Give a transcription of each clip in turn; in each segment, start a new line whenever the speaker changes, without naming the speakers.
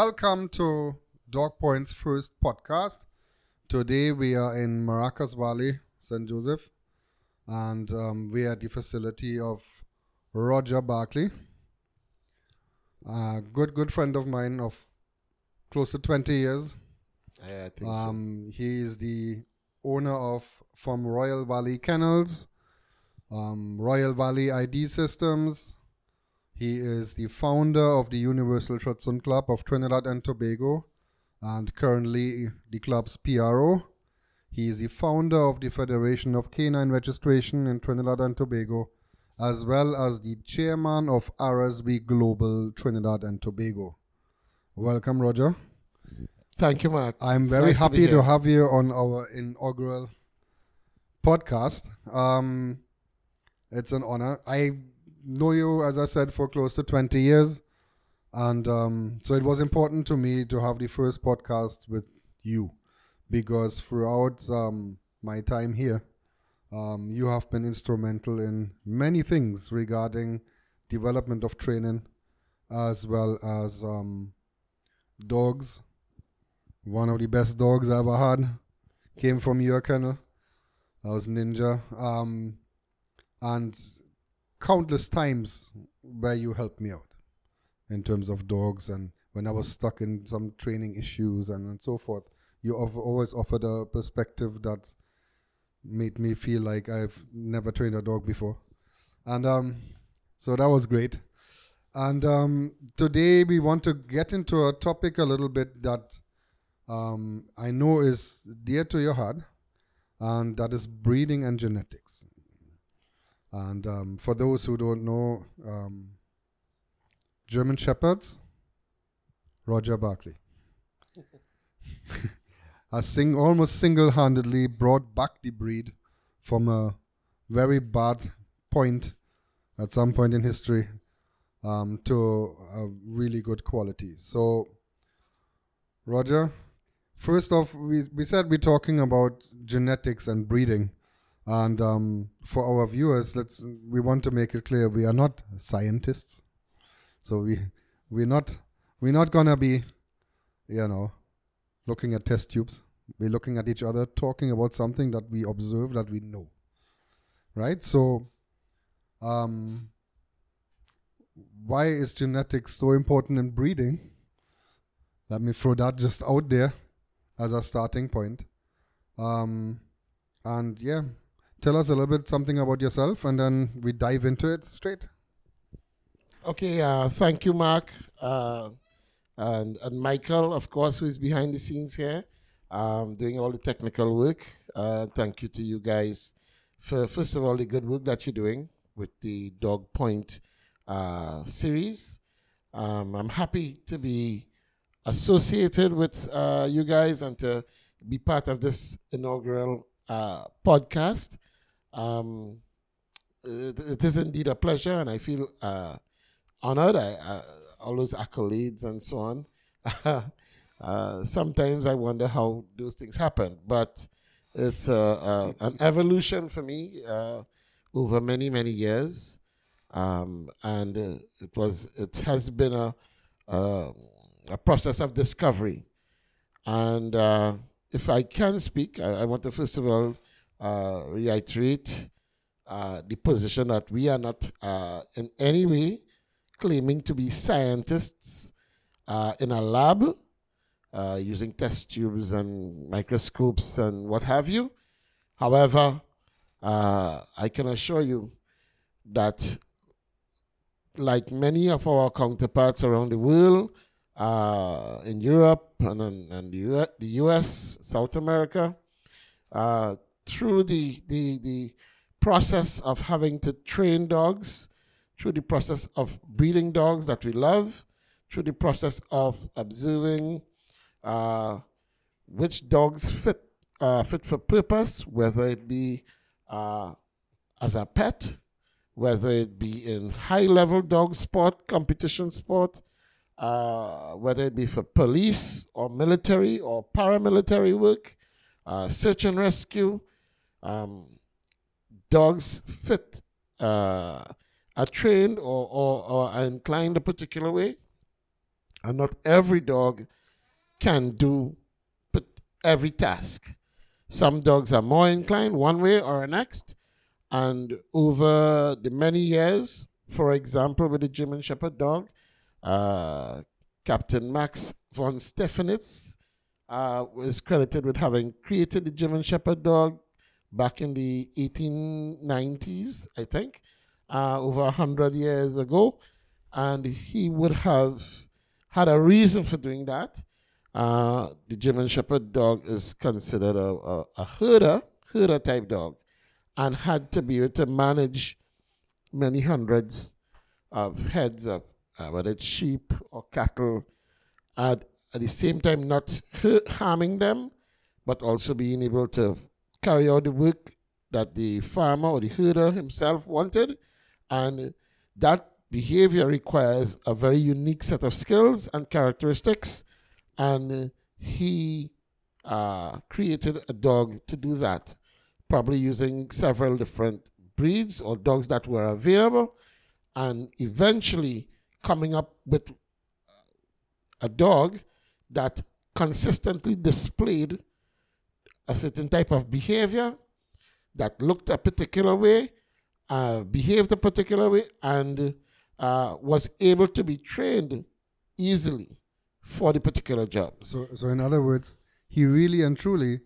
welcome to Dogpoint's first podcast. Today we are in Maracas Valley, St. Joseph, and um, we are at the facility of Roger Barkley, a good, good friend of mine of close to 20 years.
Yeah, I think
Um, he is the owner of from Royal Valley Kennels, um, Royal Valley ID Systems. He is the founder of the Universal Schutzhund Club of Trinidad and Tobago, and currently the club's PRO. He is the founder of the Federation of Canine Registration in Trinidad and Tobago, as well as the chairman of RSV Global Trinidad and Tobago. Welcome, Roger.
Thank you, Mark.
I'm
It's
very
nice
happy to,
here.
have you on our inaugural podcast. Um, it's an honor. I know you, as I said, for close to 20 years. And um, so it was important to me to have the first podcast with you because throughout um, my time here, um, you have been instrumental in many things regarding development of training as well as um, dogs one of the best dogs I ever had. Came from your kennel. That was Ninja. Um, and countless times where you helped me out in terms of dogs and when I was stuck in some training issues and, and so forth. You have always offered a perspective that made me feel like I've never trained a dog before. And um, so that was great. And um, today we want to get into a topic a little bit that um, I know is dear to your heart, and that is breeding and genetics. And um, for those who don't know, um, German Shepherds, Roger Barkley, has sing almost single-handedly brought back the breed from a very bad point at some point in history um, to a really good quality. So, Roger, first off, we, we said we're talking about genetics and breeding. And um, for our viewers, let's we want to make it clear we are not scientists. So we we're not we're not gonna be, you know, looking at test tubes. We're looking at each other, talking about something that we observe that we know. Right? So um why is genetics so important in breeding? Let me throw that just out there as a starting point. Um, and yeah, tell us a little bit something about yourself, and then we dive into it straight.
Okay, uh, thank you, Mark. Uh, and, and Michael, of course, who is behind the scenes here, um, doing all the technical work. Uh, thank you to you guys for, first of all, the good work that you're doing with the Dogpoint uh, series. Um, I'm happy to be associated with uh, you guys and to be part of this inaugural uh, podcast. Um, it, is indeed a pleasure, and I feel uh, honored. I, all those accolades and so on. uh, sometimes I wonder how those things happen, but it's uh, uh, an evolution for me uh, over many many years, um, and uh, it was it has been a a process of discovery. And if I can speak, I, I want to first of all uh, reiterate uh, the position that we are not uh, in any way claiming to be scientists uh, in a lab uh, using test tubes and microscopes and what have you. However, uh, I can assure you that, like many of our counterparts around the world, uh, in Europe and, and, the, U- the US, South America, uh, through the, the, the process of having to train dogs, through the process of breeding dogs that we love, through the process of observing uh, which dogs fit uh, fit for purpose, whether it be uh, as a pet, whether it be in high level dog sport, competition sport, uh, whether it be for police or military or paramilitary work, uh, search and rescue. Um, dogs fit, uh, are trained or, or, or are inclined a particular way. And not every dog can do every task. Some dogs are more inclined one way or the next. And over the many years, for example, with the German Shepherd dog, uh, Captain Max von Stephanitz uh, was credited with having created the German Shepherd dog back in the 1890s, I think, uh, over 100 years ago. And he would have had a reason for doing that. Uh, the German Shepherd dog is considered a, a, a herder, herder type dog, and had to be able to manage many hundreds of heads of uh, whether it's sheep or cattle, at, at the same time not harming them, but also being able to carry out the work that the farmer or the herder himself wanted. And that behavior requires a very unique set of skills and characteristics. And he uh, created a dog to do that, probably using several different breeds or dogs that were available. And eventually, coming up with a dog that consistently displayed a certain type of behavior that looked a particular way, uh, behaved a particular way, and uh, was able to be trained easily for the particular job.
So, so in other words, he really and truly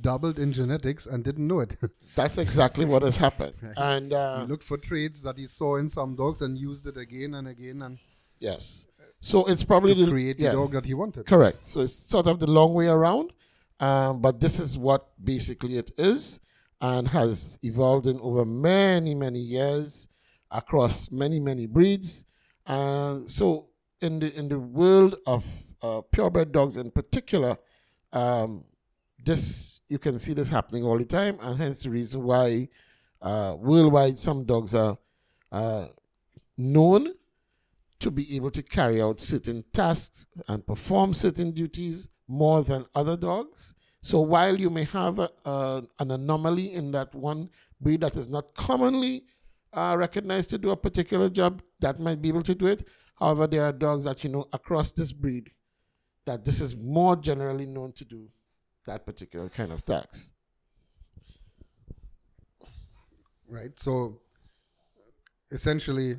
doubled in genetics and didn't know it.
That's exactly what has happened. And uh,
he looked for traits that he saw in some dogs and used it again and again and
yes. So it's probably
to
the
create the
yes,
dog that he wanted.
Correct. So it's sort of the long way around, um, but this is what basically it is, and has evolved in over many many years across many many breeds. And so in the in the world of uh, purebred dogs in particular, um, this you can see this happening all the time, and hence the reason why uh, worldwide some dogs are uh, known to be able to carry out certain tasks and perform certain duties more than other dogs. So while you may have a, uh, an anomaly in that one breed that is not commonly uh, recognized to do a particular job, that might be able to do it. However, there are dogs that you know across this breed that this is more generally known to do that particular kind of task.
Right. So essentially,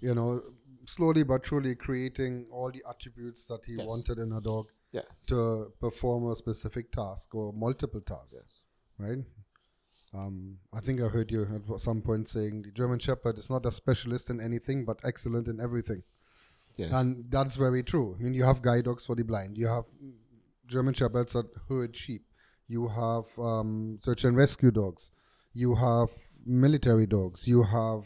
you know, slowly but surely creating all the attributes that he
Yes.
wanted in a dog
Yes.
to perform a specific task or multiple tasks.
Yes.
Right? Um, I think I heard you at some point saying the German Shepherd is not a specialist in anything but excellent in everything.
Yes.
And that's very true. I mean, you have guide dogs for the blind. You have German Shepherds that herd sheep. You have um, search and rescue dogs. You have military dogs. You have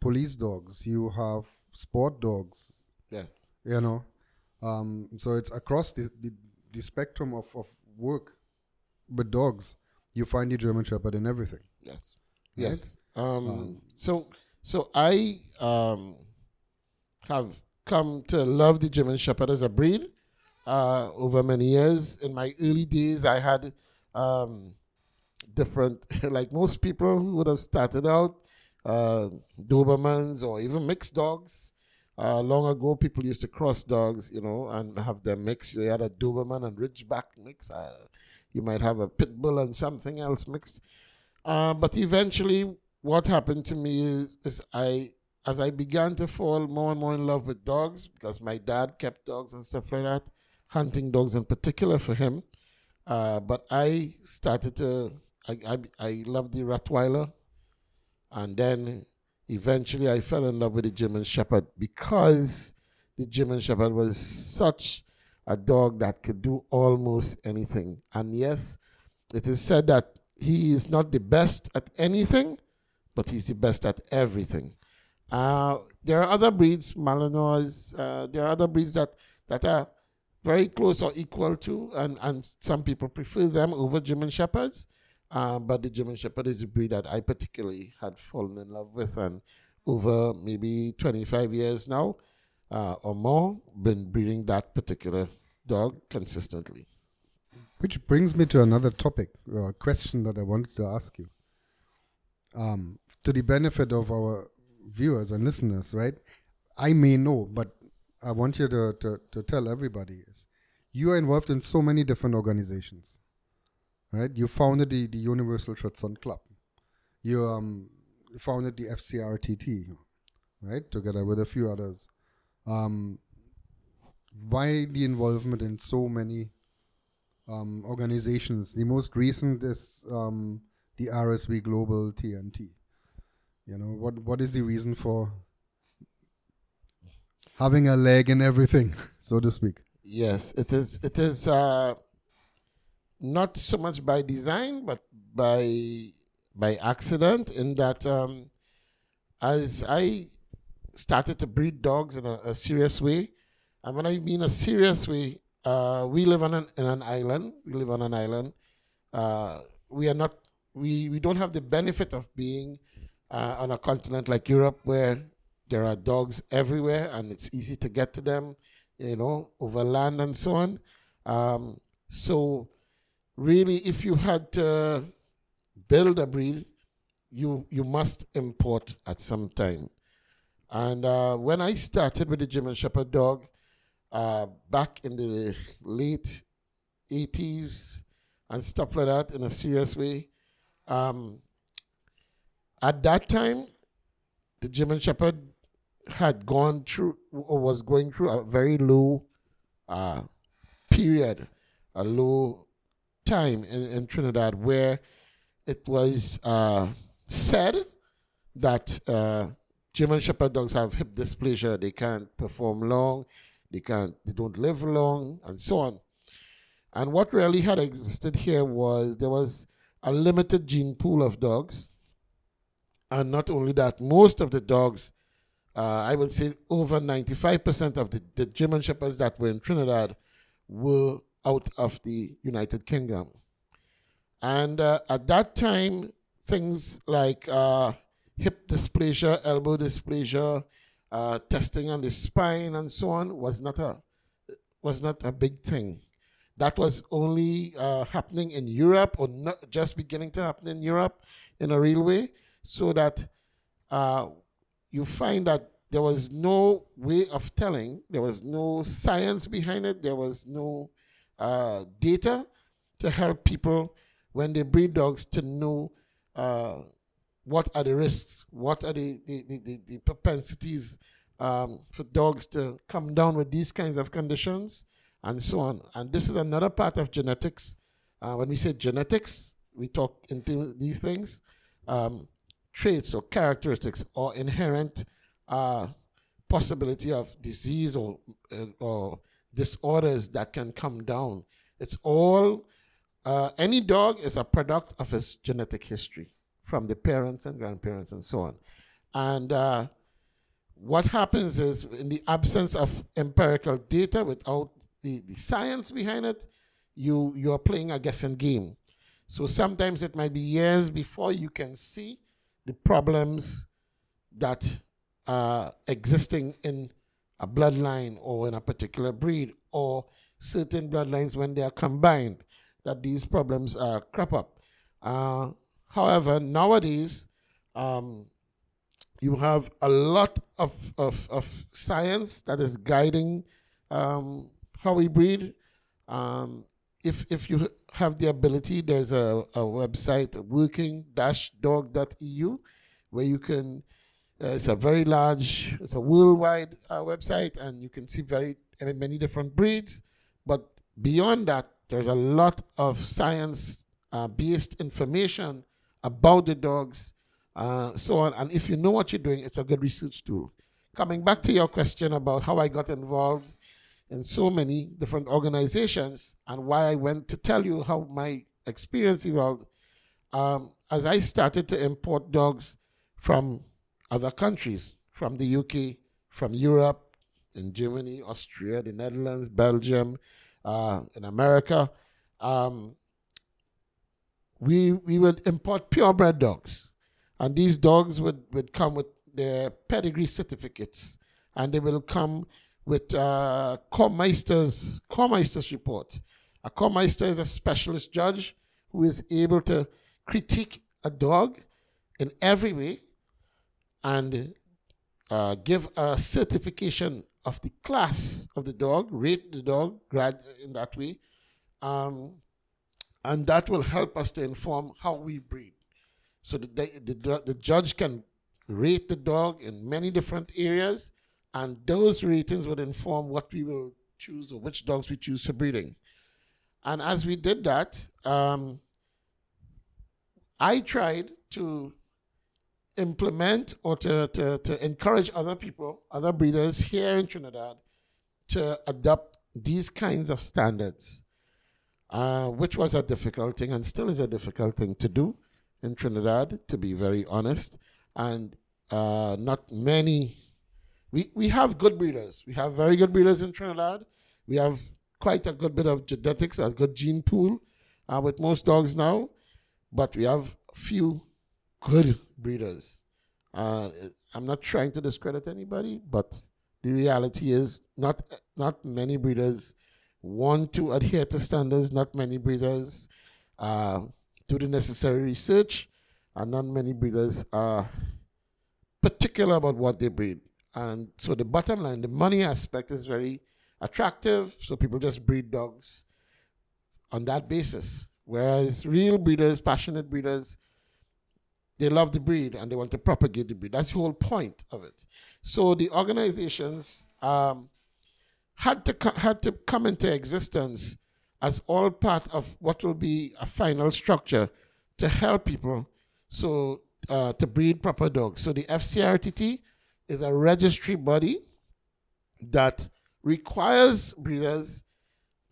police dogs. You have sport dogs.
yes.
You know, um, so it's across the, the, the spectrum of, of work with dogs. You find the German Shepherd in everything.
Yes.
Right?
Yes. Um,
Um,
so so I um, have come to love the German Shepherd as a breed uh, over many years. In my early days, I had um, different, like most people who would have started out, uh, Dobermans or even mixed dogs. Uh, long ago, people used to cross dogs, you know, and have them mixed. You had a Doberman and Ridgeback mix. Uh, you might have a pit bull and something else mixed. Uh, but eventually, what happened to me is, is I, as I began to fall more and more in love with dogs, because my dad kept dogs and stuff like that, hunting dogs in particular for him. Uh, but I started to, I, I, I loved the Rottweiler. And then eventually I fell in love with the German Shepherd because the German Shepherd was such a dog that could do almost anything. And yes, it is said that he is not the best at anything, but he's the best at everything. Uh, there are other breeds, Malinois, uh, there are other breeds that, that are very close or equal to, and, and some people prefer them over German Shepherds. Uh, but the German Shepherd is a breed that I particularly had fallen in love with, and over maybe 25 years now uh, or more, been breeding that particular dog consistently.
Which brings me to another topic, a question that I wanted to ask you. Um, to the benefit of our viewers and listeners, right? I may know, but I want you to, to, to tell everybody is you are involved in so many different organizations, right? You founded the, the Universal Schutzhund Club. You um, founded the FCRTT, right? Together with a few others. Um, why the involvement in so many um, organizations? The most recent is um, the RSV Global TNT. You know, what what is the reason for having a leg in everything, so to speak?
Yes, it is. It is uh, not so much by design, but by by accident. In that, um, as I started to breed dogs in a, a, serious way, and when I mean a serious way, uh, we live on an, in an island. We live on an island. Uh, we are not. We we don't have the benefit of being uh, on a continent like Europe, where there are dogs everywhere and it's easy to get to them, you know, over land and so on. Um, so, really, if you had to build a breed, you you must import at some time. And uh, when I started with the German Shepherd dog uh, back in the late 80s and stuff like that in a serious way, um, at that time, the German Shepherd had gone through or was going through a very low uh, period, a low time in, in Trinidad where it was uh, said that uh, German Shepherd dogs have hip dysplasia. They can't perform long, they can't, they don't live long, and so on. And what really had existed here was there was a limited gene pool of dogs, and not only that, most of the dogs uh, I would say over 95% of the, the German Shepherds that were in Trinidad were out of the United Kingdom. And uh, at that time, things like uh, hip dysplasia, elbow dysplasia, uh, testing on the spine, and so on was not a was not a big thing. That was only uh, happening in Europe, or not just beginning to happen in Europe in a real way, so that uh, you find that there was no way of telling, there was no science behind it, there was no uh, data to help people when they breed dogs to know uh, what are the risks, what are the, the, the, the propensities um, for dogs to come down with these kinds of conditions and so on. And this is another part of genetics. Uh, when we say genetics, we talk into these things. Um, traits or characteristics or inherent uh, possibility of disease or, uh, or disorders that can come down. It's all, uh, any dog is a product of its genetic history from the parents and grandparents and so on. And uh, what happens is, in the absence of empirical data without the, the science behind it, you, you are playing a guessing game. So sometimes it might be years before you can see the problems that are existing in a bloodline or in a particular breed or certain bloodlines when they are combined that these problems uh, crop up. Uh, however, nowadays um, you have a lot of, of, of science that is guiding um, how we breed. Um, if if you have the ability, there's a, a website, working-dog.eu, where you can. Uh, it's a very large, it's a worldwide uh, website, and you can see very many different breeds. But beyond that, there's a lot of science-based uh, information about the dogs, uh, so on. And if you know what you're doing, it's a good research tool. Coming back to your question about how I got involved in so many different organizations and why I went to tell you how my experience evolved. Um, as I started to import dogs from other countries, from the UK, from Europe, in Germany, Austria, the Netherlands, Belgium, uh, in America, um, we we would import purebred dogs, and these dogs would, would come with their pedigree certificates, and they will come with uh, Kormeister's, Kormeister's report. A Kormeister is a specialist judge who is able to critique a dog in every way and uh, give a certification of the class of the dog, rate the dog grad in that way, um, and that will help us to inform how we breed. So the, the, the judge can rate the dog in many different areas, and those ratings would inform what we will choose or which dogs we choose for breeding. And as we did that, um, I tried to implement or to, to, to encourage other people, other breeders here in Trinidad to adopt these kinds of standards, uh, which was a difficult thing and still is a difficult thing to do in Trinidad, to be very honest. And uh, not many, we, we have good breeders. We have very good breeders in Trinidad. We have quite a good bit of genetics, a good gene pool uh, with most dogs now, but we have few good breeders. Uh, I'm not trying to discredit anybody, but the reality is not not many breeders want to adhere to standards. Not many breeders uh, do the necessary research, and not many breeders are particular about what they breed. And so the bottom line, the money aspect is very attractive. So people just breed dogs on that basis. Whereas real breeders, passionate breeders, they love the breed and they want to propagate the breed. That's the whole point of it. So the organizations um, had to co- had to come into existence as all part of what will be a final structure to help people so uh, to breed proper dogs. So the FCRTT is a registry body that requires breeders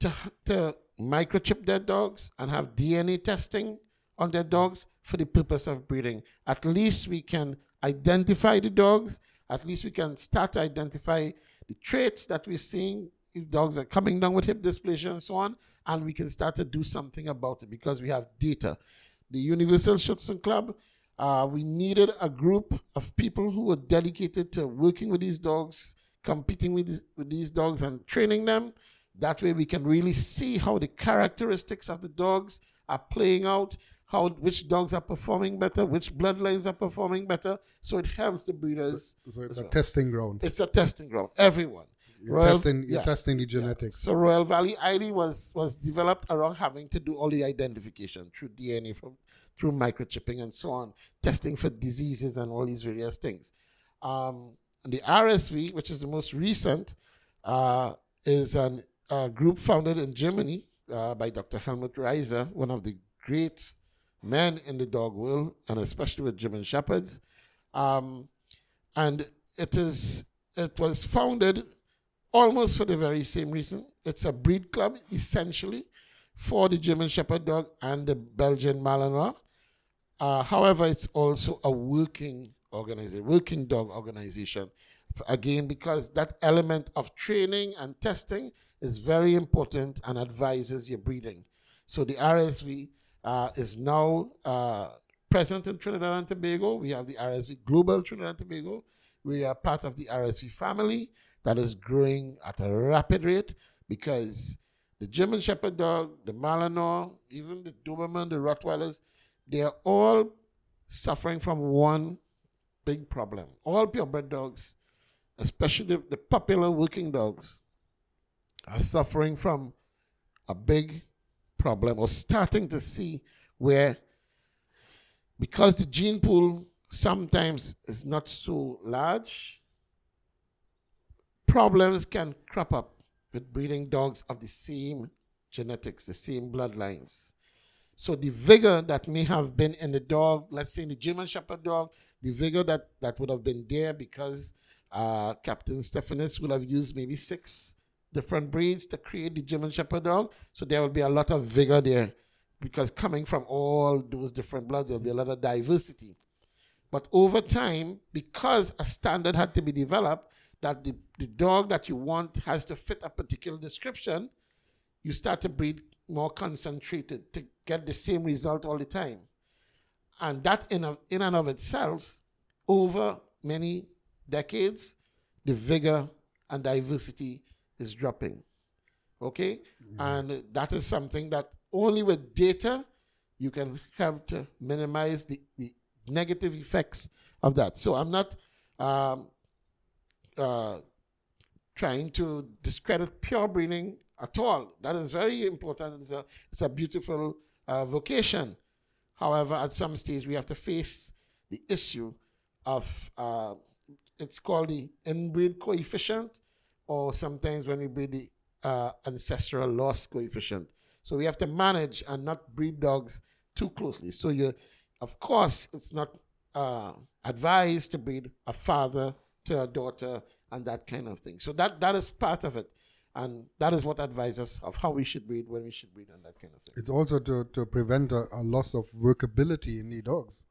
to, to microchip their dogs and have DNA testing on their dogs for the purpose of breeding. At least we can identify the dogs. At least we can start to identify the traits that we're seeing if dogs are coming down with hip dysplasia and so on, and we can start to do something about it because we have data. The Universal Schutzhund Club, uh, we needed a group of people who were dedicated to working with these dogs, competing with with these dogs, and training them. That way, we can really see how the characteristics of the dogs are playing out how which dogs are performing better, which bloodlines are performing better. So it helps the breeders.
So, so it's a well. testing ground.
It's a testing ground. Everyone.
You're Royal, testing. You're yeah. testing the genetics.
Yeah. So Royal Valley ID was was developed around having to do all the identification through DNA from through microchipping and so on, testing for diseases and all these various things. Um, the RSV, which is the most recent, uh, is a group founded in Germany uh, by Dr. Helmut Raiser, one of the great men in the dog world, and especially with German Shepherds. Um, and it is it was founded almost for the very same reason. It's a breed club essentially for the German Shepherd dog and the Belgian Malinois. Uh, however, it's also a working organization, working dog organization. Again, because that element of training and testing is very important and advises your breeding. So the RSV uh, is now uh, present in Trinidad and Tobago. We have the RSV Global Trinidad and Tobago. We are part of the RSV family that is growing at a rapid rate because the German Shepherd dog, the Malinois, even the Doberman, the Rottweilers, they are all suffering from one big problem. All purebred dogs, especially the, the popular working dogs, are suffering from a big problem or starting to see where, because the gene pool sometimes is not so large, problems can crop up with breeding dogs of the same genetics, the same bloodlines. So the vigor that may have been in the dog, let's say in the German Shepherd dog, the vigor that, that would have been there because uh, Captain Stephanitz would have used maybe six different breeds to create the German Shepherd dog. So there will be a lot of vigor there because coming from all those different bloods, there'll be a lot of diversity. But over time, because a standard had to be developed, that the, the dog that you want has to fit a particular description, you start to breed more concentrated to get the same result all the time. And that in, of, in and of itself, over many decades, the vigor and diversity is dropping. Okay? Mm-hmm. And that is something that only with data you can help to minimize the, the negative effects of that. So I'm not um, uh, trying to discredit pure breeding at all. That is very important. It's a, it's a beautiful uh, vocation. However, at some stage, we have to face the issue of uh, it's called the inbreed coefficient, or sometimes when we breed the uh, ancestral loss coefficient. So we have to manage and not breed dogs too closely. So you, of course, it's not uh, advised to breed a father to a daughter and that kind of thing. So that that is part of it. And that is what advises of how we should breed, when we should breed, and that kind of thing.
It's also to, to prevent a, a loss of workability in the dogs.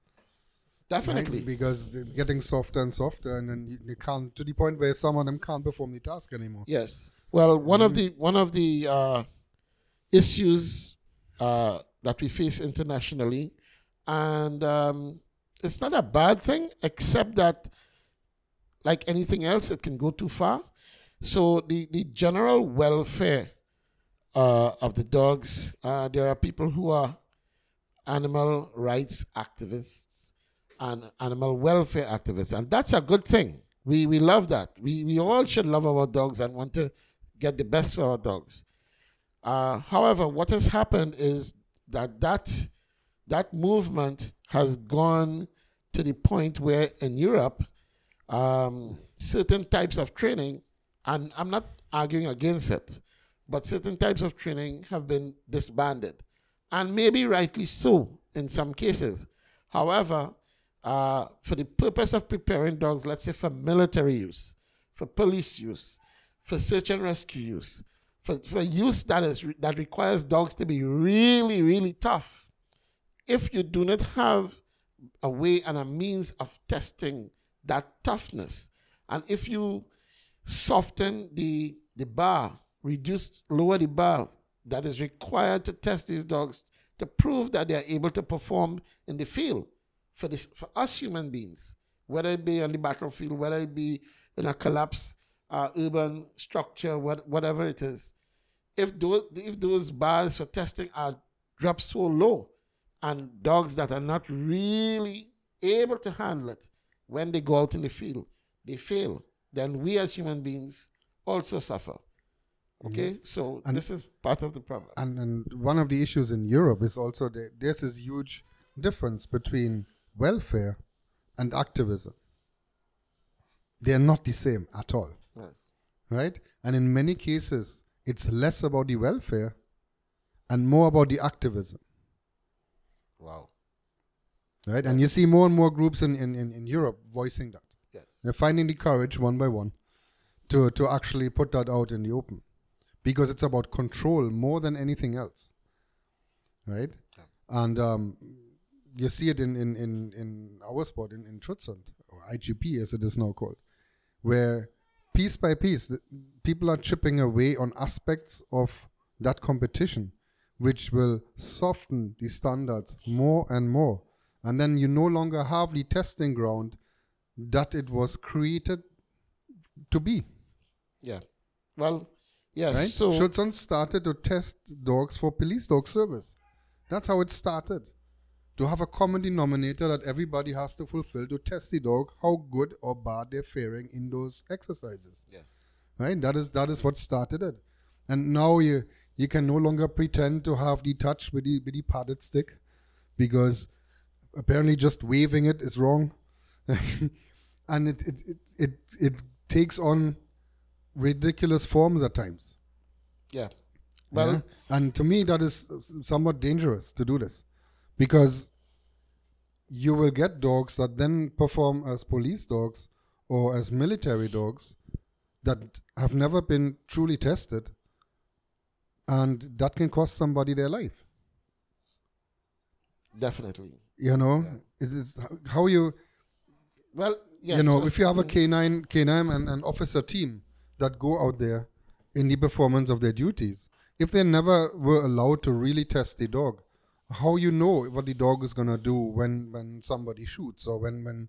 Definitely.
Right? Because they're getting softer and softer, and then you, they can't, to the point where some of them can't perform the task anymore.
Yes. Well, one of the one of the uh, issues uh, that we face internationally, and um, it's not a bad thing, except that, like anything else, it can go too far. So the the general welfare uh, of the dogs, uh, there are people who are animal rights activists and animal welfare activists, and that's a good thing. We we love that. We we all should love our dogs and want to get the best for our dogs. Uh, however, what has happened is that that that movement has gone to the point where in Europe, um, certain types of training, and I'm not arguing against it, but certain types of training have been disbanded, and maybe rightly so in some cases. However, uh, for the purpose of preparing dogs, let's say for military use, for police use, for search and rescue use, for, for use that is that requires dogs to be really, really tough. If you do not have a way and a means of testing that toughness, and if you soften the the bar, reduce lower the bar that is required to test these dogs to prove that they are able to perform in the field for this for us human beings, whether it be on the battlefield, whether it be in a collapse uh, urban structure, what, whatever it is, if those, if those bars for testing are dropped so low and dogs that are not really able to handle it when they go out in the field, they fail, then we as human beings also suffer. Okay, yes. so and this is part of the problem.
And, and one of the issues in Europe is also that there's this huge difference between welfare and activism. They are not the same at all.
Yes.
Right? And in many cases, it's less about the welfare and more about the activism.
Wow.
Right? And you see more and more groups in, in, in, in Europe voicing that.
Yes.
They're finding the courage one by one to, to actually put that out in the open. Because it's about control more than anything else. Right? Yeah. And um, you see it in, in, in, in our sport, in, in Schutzhund, or IGP as it is now called, where piece by piece, people are chipping away on aspects of that competition, which will soften the standards more and more. And then you no longer have the testing ground that it was created to be.
Yeah. Well, yes.
Right?
So
Schutzhund started to test dogs for police dog service. That's how it started to have a common denominator that everybody has to fulfill to test the dog how good or bad they're faring in those exercises.
Yes.
Right? That is that is what started it. And now you you can no longer pretend to have the touch with the with the padded stick because apparently just waving it is wrong. and it, it it, it it takes on ridiculous forms at times.
Yeah. Well, yeah?
and to me that is somewhat dangerous to do this because you will get dogs that then perform as police dogs or as military dogs that have never been truly tested and that can cost somebody their life
definitely
you know yeah. is how you
well yes.
you know if you have a canine canine and an officer team that go out there in the performance of their duties if they never were allowed to really test the dog how you know what the dog is gonna do when when somebody shoots or when when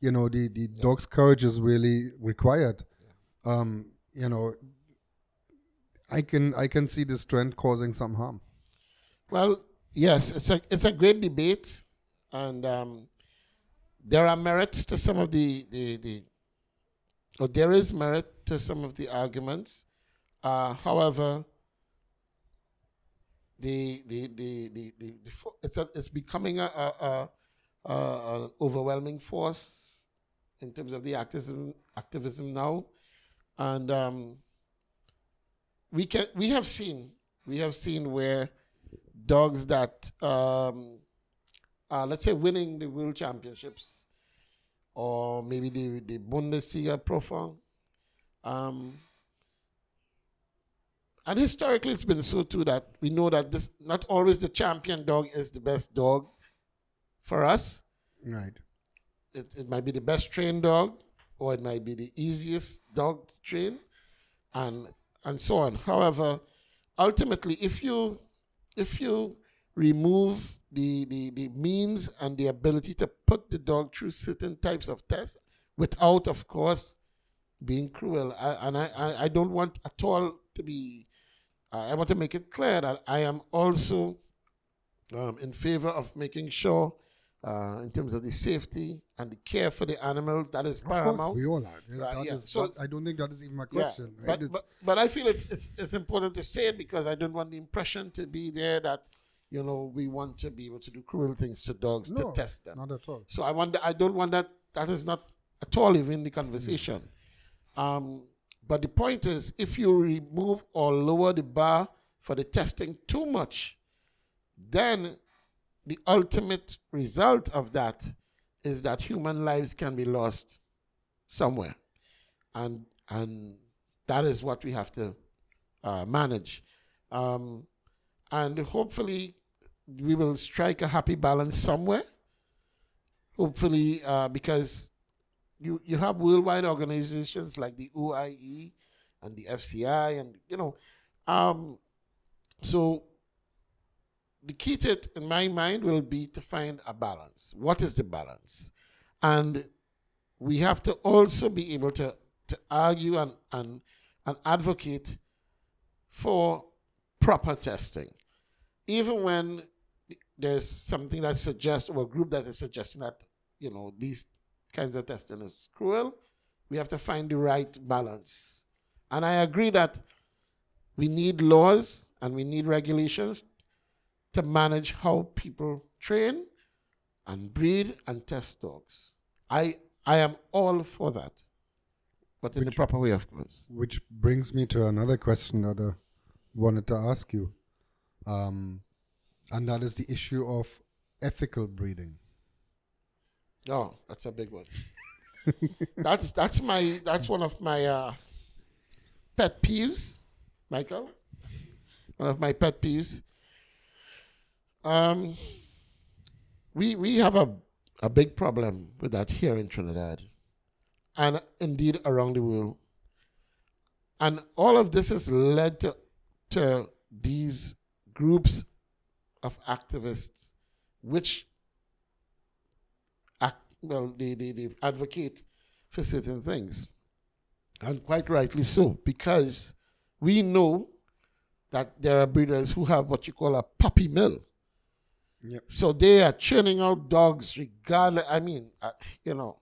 you know the the yeah. dog's courage is really required yeah. um you know i can i can see this trend causing some harm
well yes it's a it's a great debate and um there are merits to some of the the the or there is merit to some of the arguments. Uh, however, the the the the, the, the it's a, it's becoming a, a, a, a, an overwhelming force in terms of the activism activism now, and um, we can we have seen we have seen where dogs that um, uh, let's say winning the world championships or maybe the the Bundessiegerprüfung. Um, and historically, it's been so too that we know that this not always the champion dog is the best dog for us.
Right.
It, it might be the best trained dog, or it might be the easiest dog to train, and and so on. However, ultimately, if you if you remove the, the, the means and the ability to put the dog through certain types of tests without, of course, being cruel. I, and I, I, I don't want at all to be, I want to make it clear that I am also um, in favor of making sure, uh, in terms of the safety and the care for the animals, that is
Of
paramount.
course, we all are.
Right,
That
yeah.
is-
So-
I don't think that is even my
Yeah,
question. right?
But, but, but I feel it's, it's, it's important to say it because I don't want the impression to be there that, you know, we want to be able to do cruel things to dogs
no,
to test them.
Not at all.
So I want I don't want that that is not at all even the conversation. Um, but the point is if you remove or lower the bar for the testing too much, then the ultimate result of that is that human lives can be lost somewhere. And and that is what we have to uh, manage. Um, and hopefully we will strike a happy balance somewhere hopefully uh, because you you have worldwide organizations like the OIE and the FCI and you know um, so the key to it in my mind will be to find a balance. What is the balance? And we have to also be able to to argue and and, and advocate for proper testing. Even when there's something that suggests or a group that is suggesting that you know these kinds of testing is cruel. We have to find the right balance. And i agree that we need laws and we need regulations to manage how people train and breed and test dogs. I i am all for that but in the proper way of course.
Which brings me to another question that I wanted to ask you. Um, and that is the issue of ethical breeding.
Oh, that's a big one. that's that's my that's one of my uh, pet peeves, Michael. One of my pet peeves. Um, we we have a a big problem with that here in Trinidad, and indeed around the world. And all of this has led to to these groups of activists, which well, they, they, they advocate for certain things. And quite rightly so, because we know that there are breeders who have what you call a puppy mill.
Yep.
So they are churning out dogs regardless. I mean, uh, you know,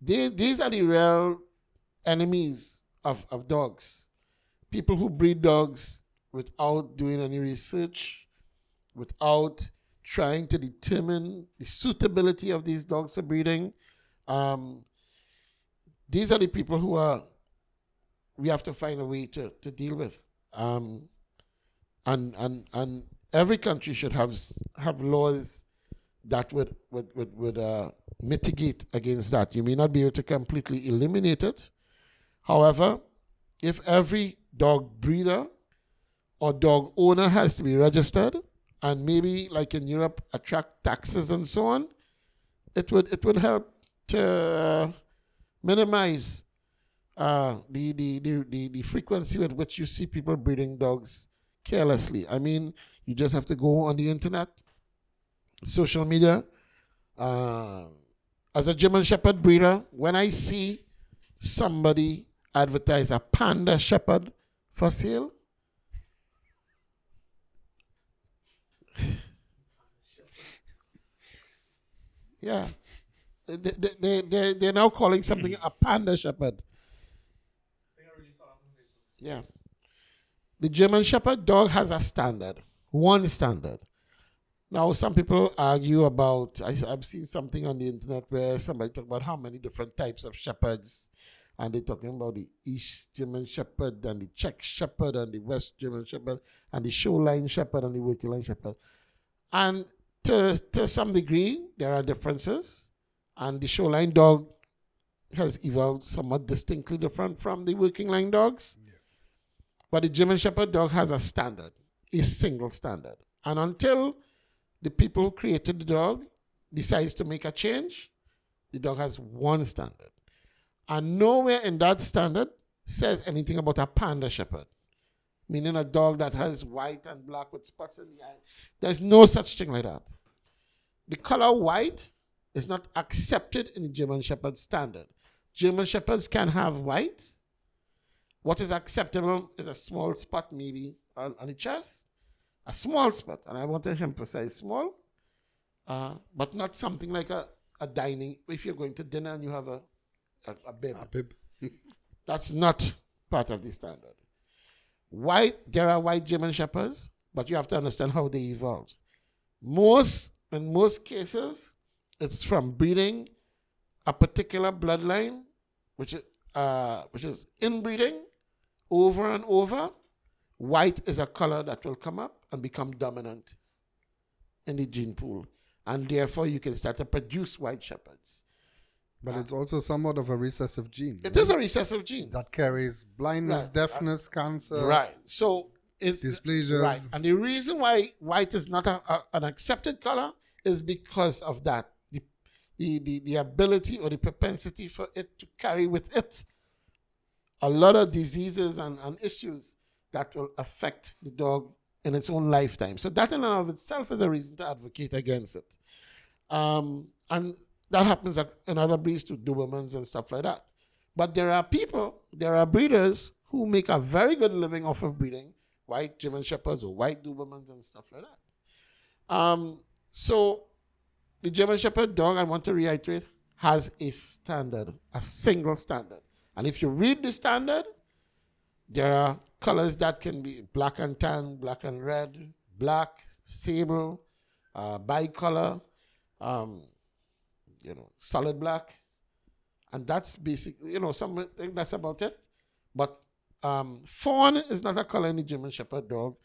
they, these are the real enemies of, of dogs. People who breed dogs without doing any research, without trying to determine the suitability of these dogs for breeding. Um, these are the people who are we have to find a way to, to deal with. Um, and and and every country should have have laws that would would would, would uh, mitigate against that. You may not be able to completely eliminate it. However, if every dog breeder or dog owner has to be registered and maybe like in Europe attract taxes and so on, it would it would help to minimize uh, the, the, the, the, the frequency with which you see people breeding dogs carelessly. I mean, you just have to go on the internet, social media. Uh, as a German Shepherd breeder, when I see somebody advertise a Panda Shepherd for sale, yeah, they, they, they, they, they're now calling something a Panda Shepherd. Yeah. The German Shepherd dog has a standard, one standard. Now, some people argue about, I, have seen something on the internet where somebody talk about how many different types of shepherds, and they're talking about the East German Shepherd and the Czech Shepherd and the West German Shepherd and the Show-line Shepherd and the Working Line Shepherd. And to, to some degree, there are differences, and the Show-line dog has evolved somewhat distinctly different from the Working Line dogs. Yeah. But the German Shepherd dog has a standard, a single standard. And until the people who created the dog decides to make a change, the dog has one standard. And nowhere in that standard says anything about a panda shepherd, meaning a dog that has white and black with spots in the eye. There's no such thing like that. The color white is not accepted in the German Shepherd standard. German Shepherds can have white. What is acceptable is a small spot, maybe on, on the chest, a small spot, and I want to emphasize small, uh, but not something like a, a dining. If you're going to dinner and you have a, a, a bib, a bib. that's not part of the standard. White, there are white German Shepherds, but you have to understand how they evolved. Most, in most cases, it's from breeding a particular bloodline, which is, uh, which is inbreeding over and over. White is a color that will come up and become dominant in the gene pool. And therefore, you can start to produce white shepherds.
But uh, it's also somewhat of a recessive gene.
It right? is a recessive gene.
That carries blindness, right. deafness, cancer.
Right. So it's
dysplasias.
Right. And the reason why white is not a, a, an accepted color is because of that. The, the, the, the ability or the propensity for it to carry with it a lot of diseases and, and issues that will affect the dog in its own lifetime. So that in and of itself is a reason to advocate against it. Um, and that happens in other breeds to Dobermans and stuff like that. But there are people, there are breeders who make a very good living off of breeding white German Shepherds or white Dobermans and stuff like that. Um, so the German Shepherd dog, I want to reiterate, has a standard, a single standard. And if you read the standard, there are colors that can be black and tan, black and red, black, sable, uh, bicolor, um, you know, solid black. And that's basically, you know, something that's about it. But um, fawn is not a color in the German Shepherd dog.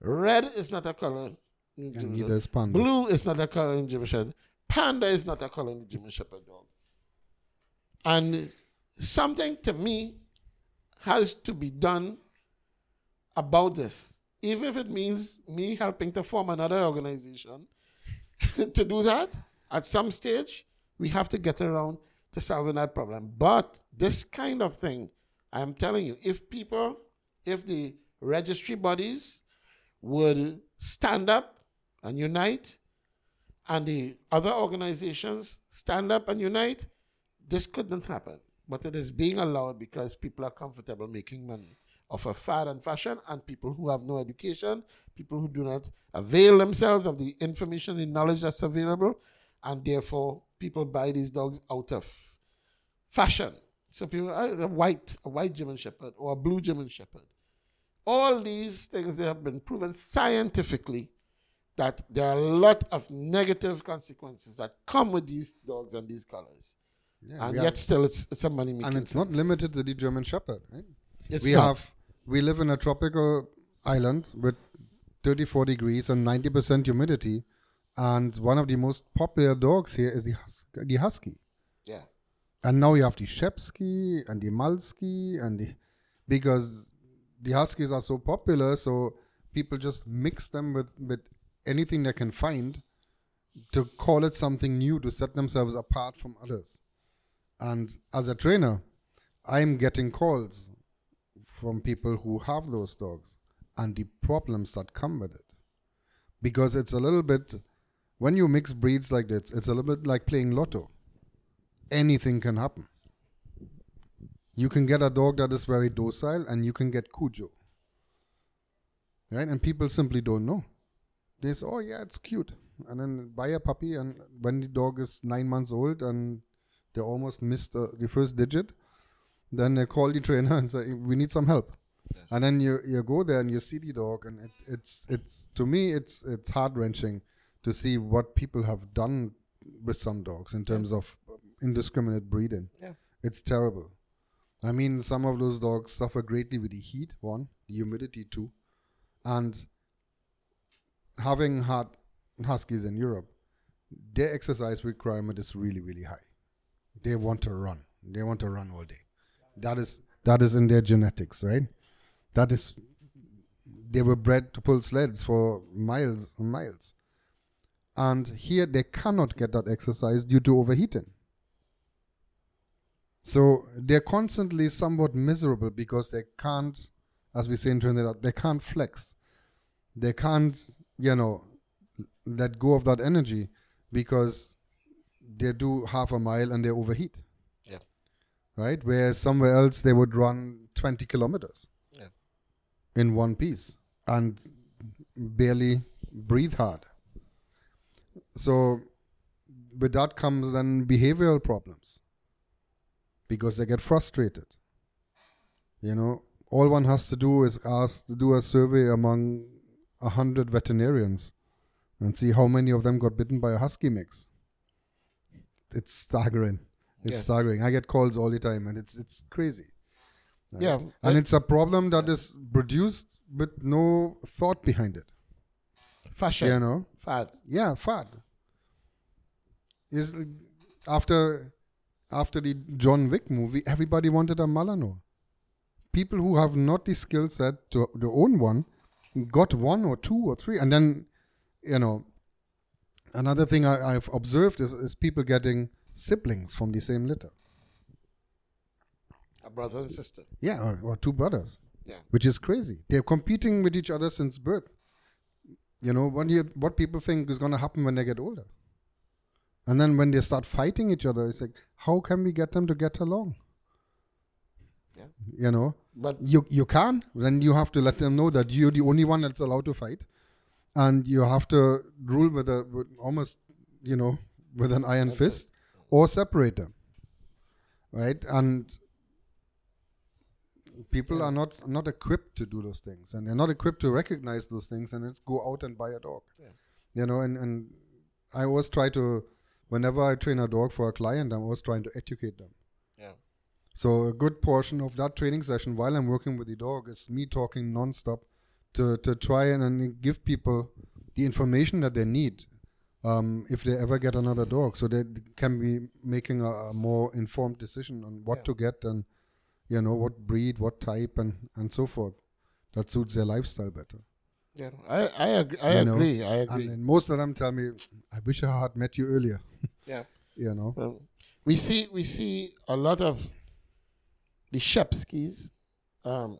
Red is not a color
in the German Shepherd. Panda.
Blue is not a color in German Shepherd. Panda is not a color in the German Shepherd dog. And something to me has to be done about this, even if it means me helping to form another organization. to do that, at some stage, we have to get around to solving that problem. But this kind of thing, I'm telling you, if people, if the registry bodies would stand up and unite, and the other organizations stand up and unite, this couldn't happen. But it is being allowed because people are comfortable making money of a fad and fashion, and people who have no education, people who do not avail themselves of the information and knowledge that's available, and therefore people buy these dogs out of fashion. So people, uh, a white, a white German Shepherd or a blue German Shepherd. All these things they have been proven scientifically that there are a lot of negative consequences that come with these dogs and these colors. Yeah, and yet still it's it's a money making.
And it's not limited to the German Shepherd, right? It's we not. have we live in a tropical island with 34 degrees and 90% humidity. And one of the most popular dogs here is the, hus- the husky.
Yeah.
And now you have the Shepsky and the Malski and the because the huskies are so popular, so people just mix them with with anything they can find to call it something new to set themselves apart from others. And as a trainer, I'm getting calls from people who have those dogs and the problems that come with it. Because it's a little bit, when you mix breeds like this, it's a little bit like playing lotto. Anything can happen. You can get a dog that is very docile and you can get Cujo. Right? And people simply don't know. They say, oh, yeah, it's cute. And then buy a puppy, and when the dog is nine months old and they almost missed uh, the first digit, then they call the trainer and say, "We need some help."
Yes.
And then you you go there and you see the dog, and it, it's it's to me it's it's heart wrenching to see what people have done with some dogs in terms of indiscriminate breeding.
Yeah.
It's terrible. I mean, some of those dogs suffer greatly with the heat, one, the humidity, two, and having had huskies in Europe, their exercise requirement is really, really high. They want to run. They want to run all day. That is that is in their genetics, right? That is they were bred to pull sleds for miles and miles. And here they cannot get that exercise due to overheating. So they're constantly somewhat miserable because they can't, as we say in Trinidad, they can't flex. They can't, you know, let go of that energy because they do half a mile and they overheat.
Yeah.
Right? Whereas somewhere else they would run 20 kilometers
Yeah.
in one piece and barely breathe hard. So with that comes then behavioral problems because they get frustrated. You know, all one has to do is ask to do a survey among a hundred veterinarians and see how many of them got bitten by a husky mix. It's staggering. It's
Yes.
staggering. I get calls all the time, and it's it's crazy. Right?
Yeah,
and
I-
it's a problem that is produced with no thought behind it.
Fashion.
You know,
Fad.
yeah, fad. Is after after the John Wick movie, everybody wanted a Malinois. People who have not the skill set to, to own one got one or two or three, and then you know. Another thing I, I've observed is, is people getting siblings from the same litter.
A brother and sister.
Yeah, or, or two brothers.
Yeah.
which is crazy. They're competing with each other since birth. You know what you what people think is going to happen when they get older, and then when they start fighting each other, it's like how can we get them to get along?
Yeah.
You know,
But
you you can. Then you have to let them know that you're the only one that's allowed to fight, and you have to rule with a with almost you know with an iron fist or separate them, right? And people
Yeah.
are not not equipped to do those things, and they're not equipped to recognize those things, and let's go out and buy a dog.
Yeah.
You know, and and I always try to, whenever I train a dog for a client, I'm always trying to educate them.
yeah.
So a good portion of that training session while I'm working with the dog is me talking nonstop to to try and, and give people the information that they need um, if they ever get another dog, so they can be making a, a more informed decision on what
Yeah.
to get and you know what breed, what type, and and so forth. That suits their lifestyle better.
Yeah. I I agree. I
You know,
agree. I agree.
And, and most of them tell me, "I wish I had met you earlier."
yeah.
You know.
Well, we see we see a lot of the Shepskis, um,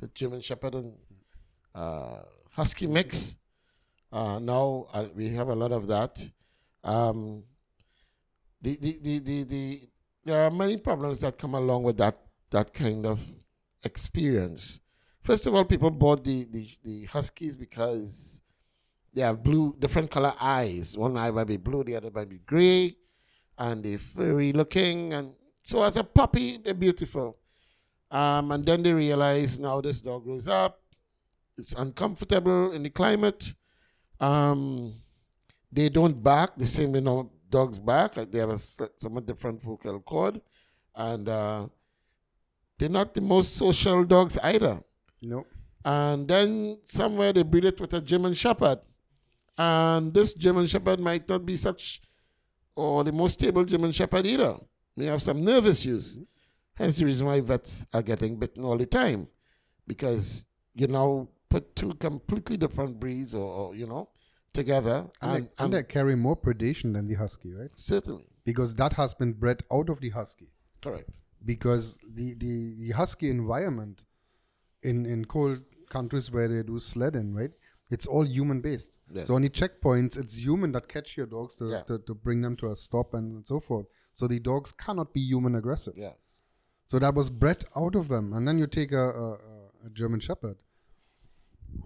the German Shepherd and uh, Husky mix. Uh, now uh, we have a lot of that. Um, the, the, the, the, the, there are many problems that come along with that that kind of experience. First of all, people bought the, the, the Huskies because they have blue, different color eyes. One eye might be blue, the other might be gray and they're furry looking. And so, as a puppy, they're beautiful. Um, and then they realize now this dog grows up, it's uncomfortable in the climate. Um, they don't bark the same way now dogs bark, like they have a somewhat different vocal cord. And uh, they're not the most social dogs either.
No.
And then somewhere they breed it with a German Shepherd. And this German Shepherd might not be such, or the most stable German Shepherd either. May have some nerve issues. Mm-hmm. Hence the reason why vets are getting bitten all the time. Because you now put two completely different breeds or, or, you know, together.
And,
And,
they, and they carry more predation than the husky, right?
certainly.
Because that has been bred out of the husky.
Correct.
because the, the, the husky environment in, in cold countries where they do sledding, right? It's all human based.
Yes.
So on the checkpoints, it's human that catch your dogs to,
Yeah.
to, to bring them to a stop and so forth. So the dogs cannot be human aggressive.
Yes.
So that was bred out of them. And then you take a, a, a German Shepherd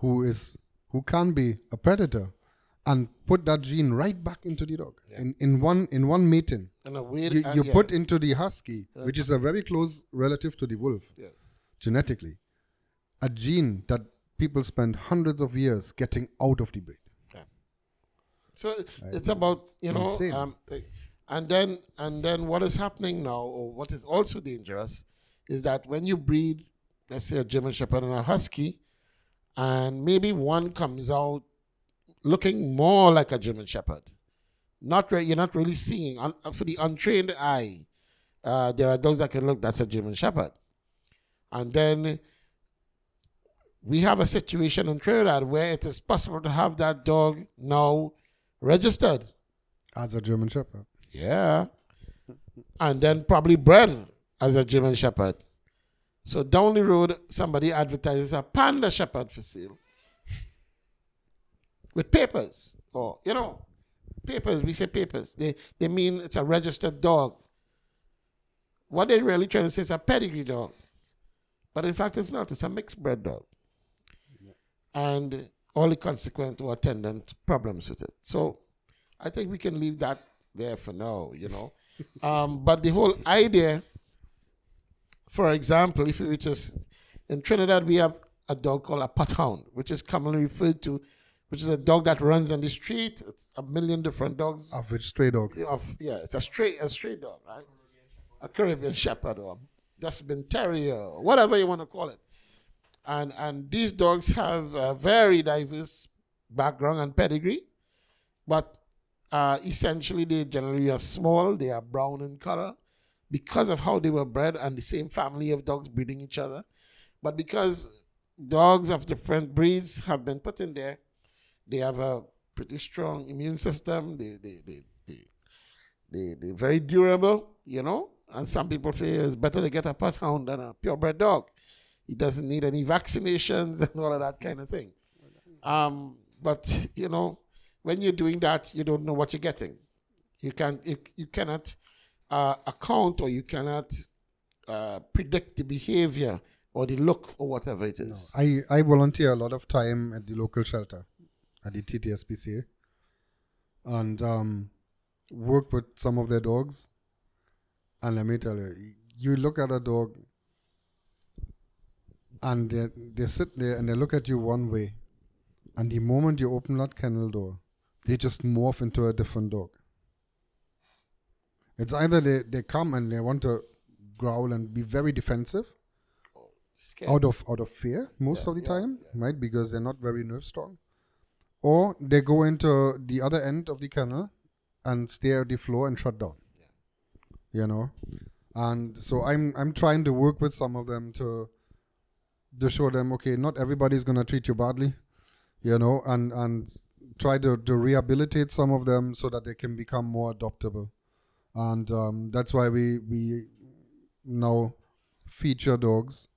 who is who can be a predator and put that gene right back into the dog
Yeah.
in, in one in one mating
And a weird.
you, you
yeah.
put into the husky,
Yeah.
which is a very close relative to the wolf
Yes.
genetically, a gene that people spend hundreds of years getting out of the breed.
So it's about you know, um, and then and then what is happening now, or what is also dangerous, is that when you breed, let's say a German Shepherd and a Husky, and maybe one comes out looking more like a German Shepherd, not re- you're not really seeing un- for the untrained eye. Uh, there are those that can look that's a German Shepherd, and then we have a situation in Trinidad where it is possible to have that dog now registered.
As a German Shepherd.
Yeah. And then probably bred as a German Shepherd. So down the road, somebody advertises a Panda Shepherd for sale with papers. Or, you know, papers, we say papers. They, they mean it's a registered dog. What they're really trying to say is a pedigree dog. But in fact, it's not. It's a mixed bred dog. And all the consequent or attendant problems with it. So I think we can leave that there for now, you know. um, but the whole idea, for example, if you just in Trinidad, we have a dog called a pothound, which is commonly referred to, which is a dog that runs on the street. It's a million different dogs.
Of which stray dog.
Of yeah, it's a stray a stray dog, right? A Caribbean Shepherd or Dustbin Terrier, or whatever you want to call it. And and these dogs have a very diverse background and pedigree, but uh, essentially they generally are small. They are brown in color because of how they were bred and the same family of dogs breeding each other. But because dogs of different breeds have been put in there, they have a pretty strong immune system. They they they they they they're very durable, you know. And some people say it's better to get a pothound than a purebred dog. He doesn't need any vaccinations and all of that kind of thing. Um, but you know, when you're doing that, you don't know what you're getting. You can you, you cannot uh, account or you cannot uh, predict the behavior or the look or whatever it is.
I, I volunteer a lot of time at the local shelter, at the TTSPCA, and um, work with some of their dogs. And let me tell you, you look at a dog, and they they sit there and they look at you one way, and the moment you open that kennel door, they just morph into a different dog. It's either they, they come and they want to growl and be very defensive,
Scared.
out of out of fear most
Yeah,
of the
yeah,
time, right? Because they're not very nerve strong, or they go into the other end of the kennel and stare at the floor and shut down. You know, and so I'm I'm trying to work with some of them to to show them okay, not everybody's gonna treat you badly, you know, and and try to, to rehabilitate some of them so that they can become more adoptable, and um, that's why we we now feature dogs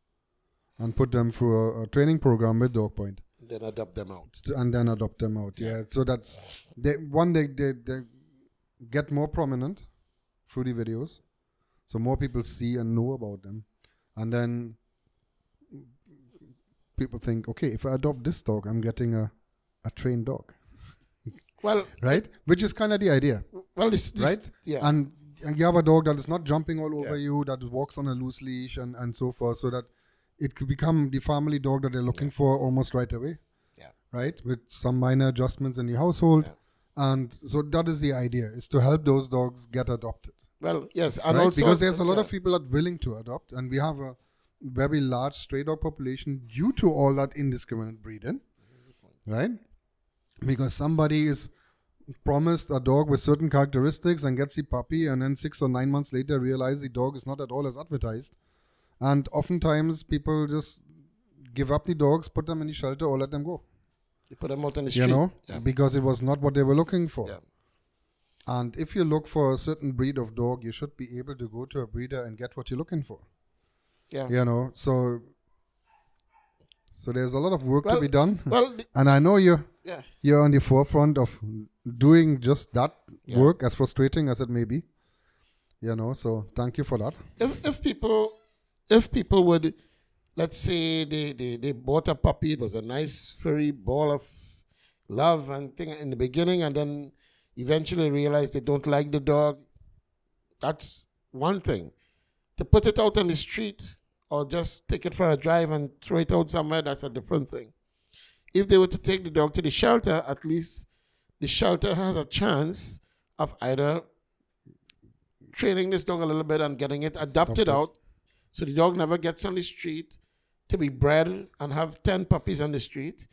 and put them through a, a training program with Dogpoint
then adopt them out.
and then adopt them out. Yeah, so that they one they, they they get more prominent through the videos, so more people see and know about them, and then people think, okay, if I adopt this dog, I'm getting a a trained dog,
Well,
right? Which is kind of the idea,
well, this, this
right?
Yeah.
And, and you have a dog that is not jumping all over
Yeah.
you, that walks on a loose leash and, and so forth, so that it could become the family dog that they're looking for almost right away.
Yeah.
Right? With some minor adjustments in the household.
Yeah.
And so that is the idea, is to help those dogs get adopted.
well, yes, and
right?
also
because there's a lot
yeah.
of people that are willing to adopt, and we have a very large stray dog population due to all that indiscriminate breeding. Right? Because somebody is promised a dog with certain characteristics and gets the puppy, and then six or nine months later realize the dog is not at all as advertised. And oftentimes people just give up the dogs, put them in the shelter, or let them go.
You put them out on the street.
You know,
Yeah.
because it was not what they were looking for.
Yeah.
And if you look for a certain breed of dog, you should be able to go to a breeder and get what you're looking for.
Yeah.
You know, so so there's a lot of work
Well-
to be done.
Well,
and I know you
yeah.
you're on the forefront of doing just that
Yeah.
work, as frustrating as it may be. You know, so thank you for that.
If if people if people would let's say they, they, they bought a puppy, it was a nice furry ball of love and thing in the beginning and then eventually realize they don't like the dog. That's one thing. To put it out on the street or just take it for a drive and throw it out somewhere, that's a different thing. If they were to take the dog to the shelter, at least the shelter has a chance of either training this dog a little bit and getting it adopted out so the dog never gets on the street to be bred and have 10 puppies on the street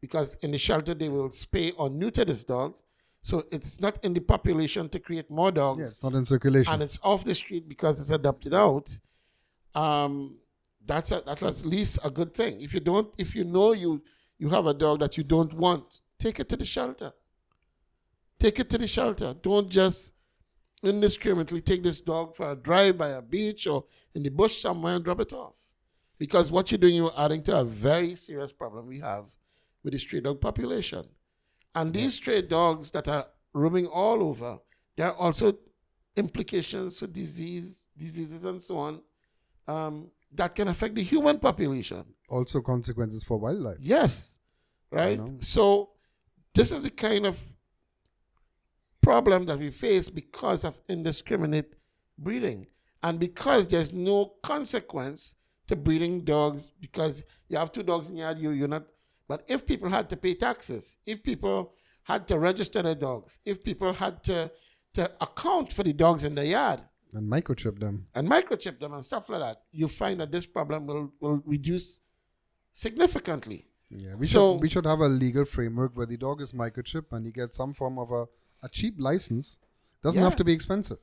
because in the shelter they will spay or neuter this dog. So it's not in the population to create more dogs
Yeah, it's not in circulation.
and it's off the street because it's adopted out, um, that's a, that's at least a good thing. If you don't, if you know you you have a dog that you don't want, take it to the shelter. Take it to the shelter. Don't just indiscriminately take this dog for a drive by a beach or in the bush somewhere and drop it off. Because what you're doing, you're adding to a very serious problem we have with the stray dog population. And these stray dogs that are roaming all over, there are also implications for disease, diseases, and so on um, that can affect the human population.
also consequences for wildlife.
Yes, right. So this is the kind of problem that we face because of indiscriminate breeding, and because there's no consequence to breeding dogs. Because you have two dogs in your yard, you you're not. But if people had to pay taxes, if people had to register their dogs, if people had to to account for the dogs in the yard,
And microchip them.
and microchip them and stuff like that, you find that this problem will, will reduce significantly.
Yeah, we
So-
should we should have a legal framework where the dog is microchip and he gets some form of a, a cheap license. Doesn't
Yeah.
have to be expensive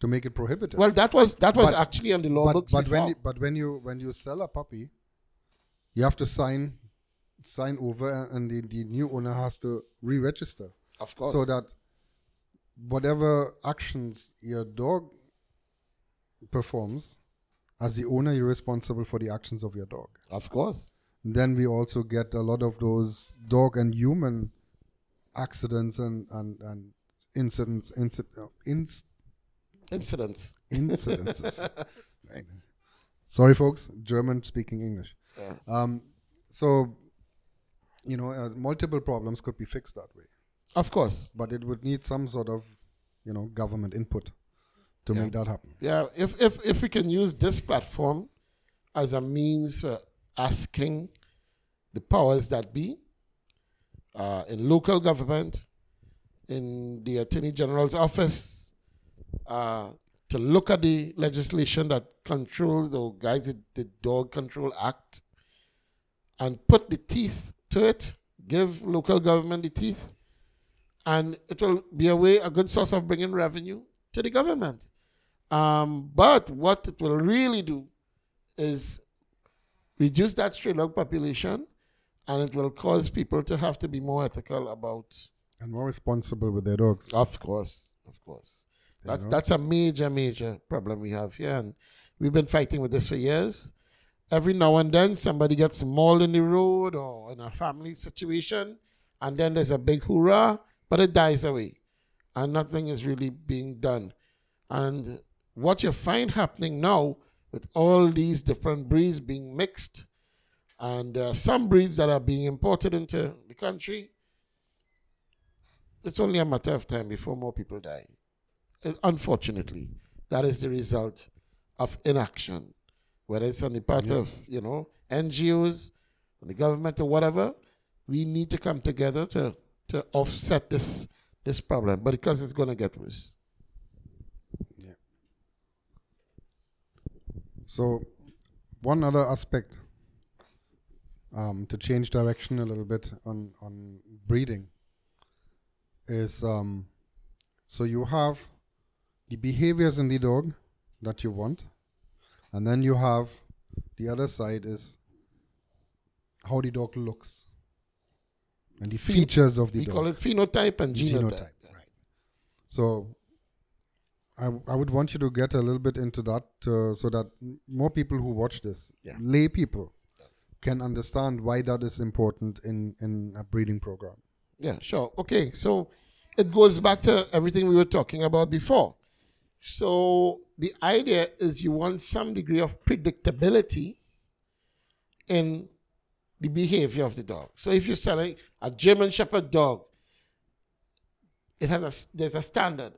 to make it prohibitive.
Well, that was that was
But-
actually on the law
but
books
but
before.
when you, but when you when you sell a puppy, you have to sign sign over and- and the, the new owner has to re-register
of course.
so that whatever actions your dog performs, as the owner, you're responsible for the actions of your dog.
of course.
then we also get a lot of those dog and human accidents and and, and incidents inci- uh, inc-
Incidents.
incidences sorry folks german speaking english
Yeah.
um, so you know uh, multiple problems could be fixed that way
Of course.
but it would need some sort of you know government input to
Yeah.
make that happen
Yeah. If if if we can use this platform as a means for asking the powers that be uh, in local government, in the Attorney General's office, uh, to look at the legislation that controls or guides the, the Dog Control Act and put the teeth to it, give local government the teeth, and it will be a way, a good source of bringing revenue to the government. Um, but what it will really do is reduce that stray dog population, and it will cause people to have to be more ethical about.
and more responsible with their dogs
Of course, of course.
You
That's
know?
that's a major, major problem we have here, and we've been fighting with this for years. Every now and then, somebody gets mauled in the road or in a family situation, and then there's a big hoorah, but it dies away, and nothing is really being done. And what you find happening now with all these different breeds being mixed, and there are some breeds that are being imported into the country, it's only a matter of time before more people die. Uh, Unfortunately, that is the result of inaction, whether it's on the part of you know NGOs, the government, or whatever. We need to come together to to offset this this problem, but because it's going to get worse.
So, one other aspect um, to change direction a little bit on on breeding is um, so you have the behaviors in the dog that you want, and then you have the other side is how the dog looks and the features of the
We
dog.
We call it phenotype and genotype.
Right. So I, w- I would want you to get a little bit into that uh, so that more people who watch this,
Yeah.
lay people, can understand why that is important in, in a breeding program.
Yeah, sure. Okay, so it goes back to everything we were talking about before. So the idea is you want some degree of predictability in the behavior of the dog. So if you're selling a German Shepherd dog, it has a there's a standard,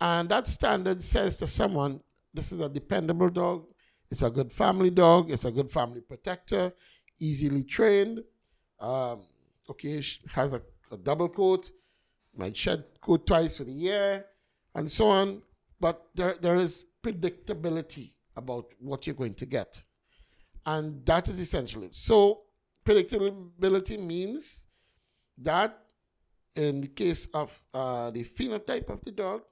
and that standard says to someone, "This is a dependable dog. It's a good family dog. It's a good family protector. Easily trained. Um, okay, has a, a double coat. Might shed coat twice for the year, and so on. But there, there is predictability about what you're going to get, and that is essential. So predictability means that in the case of uh, the phenotype of the dog,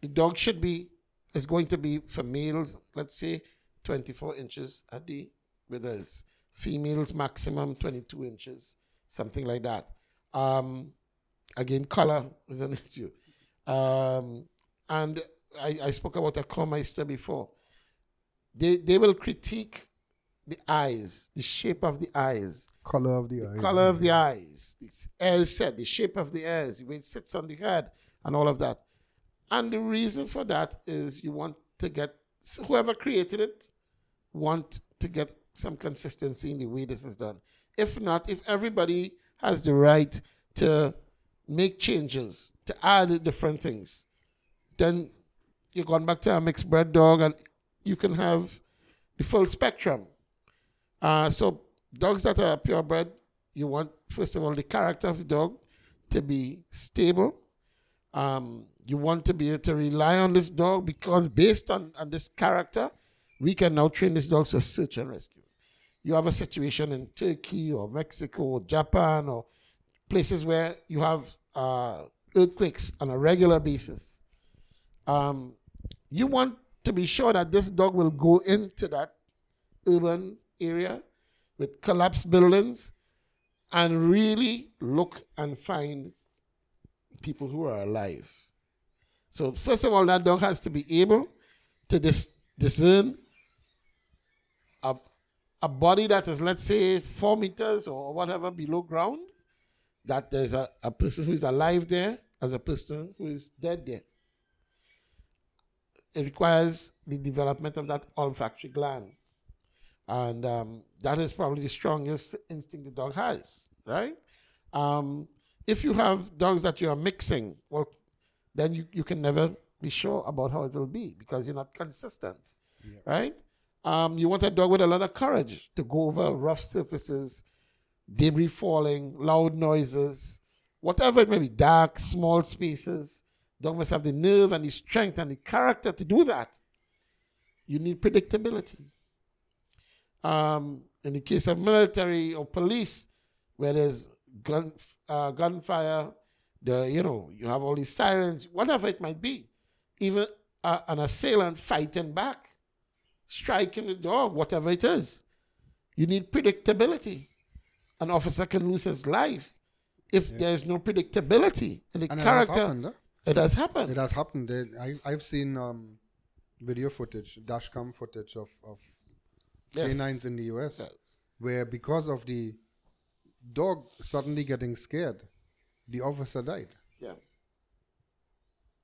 the dog should be is going to be for males, let's say 24 inches at the withers. Females maximum 22 inches, something like that. Um, again, color is an issue. Um, and I, I spoke about a Körmeister before. They they will critique the eyes, the shape of the eyes,
Color of the, eyes.
color of the eyes, the ear set, the shape of the ears, the way it sits on the head, and all of that. And the reason for that is you want to get whoever created it want to get some consistency in the way this is done. If not, if everybody has the right to make changes, to add different things, then you're going back to a mixed bred dog and you can have the full spectrum. Uh, so dogs that are purebred, you want first of all the character of the dog to be stable. Um, you want to be able to rely on this dog because based on, on this character, we can now train this dog for search and rescue. You have a situation in Turkey or Mexico or Japan or places where you have uh, earthquakes on a regular basis. Um, you want to be sure that this dog will go into that urban area with collapsed buildings and really look and find people who are alive. So, first of all, that dog has to be able to dis- discern a, a body that is, let's say, four meters or whatever below ground, that there's a, a person who is alive there as a person who is dead there. It requires the development of that olfactory gland. And um, that is probably the strongest instinct the dog has, right? Um, if you have dogs that you are mixing, well, then you, you can never be sure about how it will be because you're not consistent, right? Um, you want a dog with a lot of courage to go over rough surfaces, debris falling, loud noises, whatever it may be, dark, small spaces. Dog must have the nerve and the strength and the character to do that. You need predictability. Um, in the case of military or police, where there's gun uh, gunfire, the you know you have all these sirens, whatever it might be, even uh, an assailant fighting back, striking the dog, whatever it is, you need predictability. An officer can lose his life if there's no predictability in the
And it has
character.
happened, huh?
It has happened.
It has happened. I, I've seen um, video footage, dashcam footage of, of
Yes.
canines in the US
Yes.
where because of the dog suddenly getting scared, the officer died.
Yeah.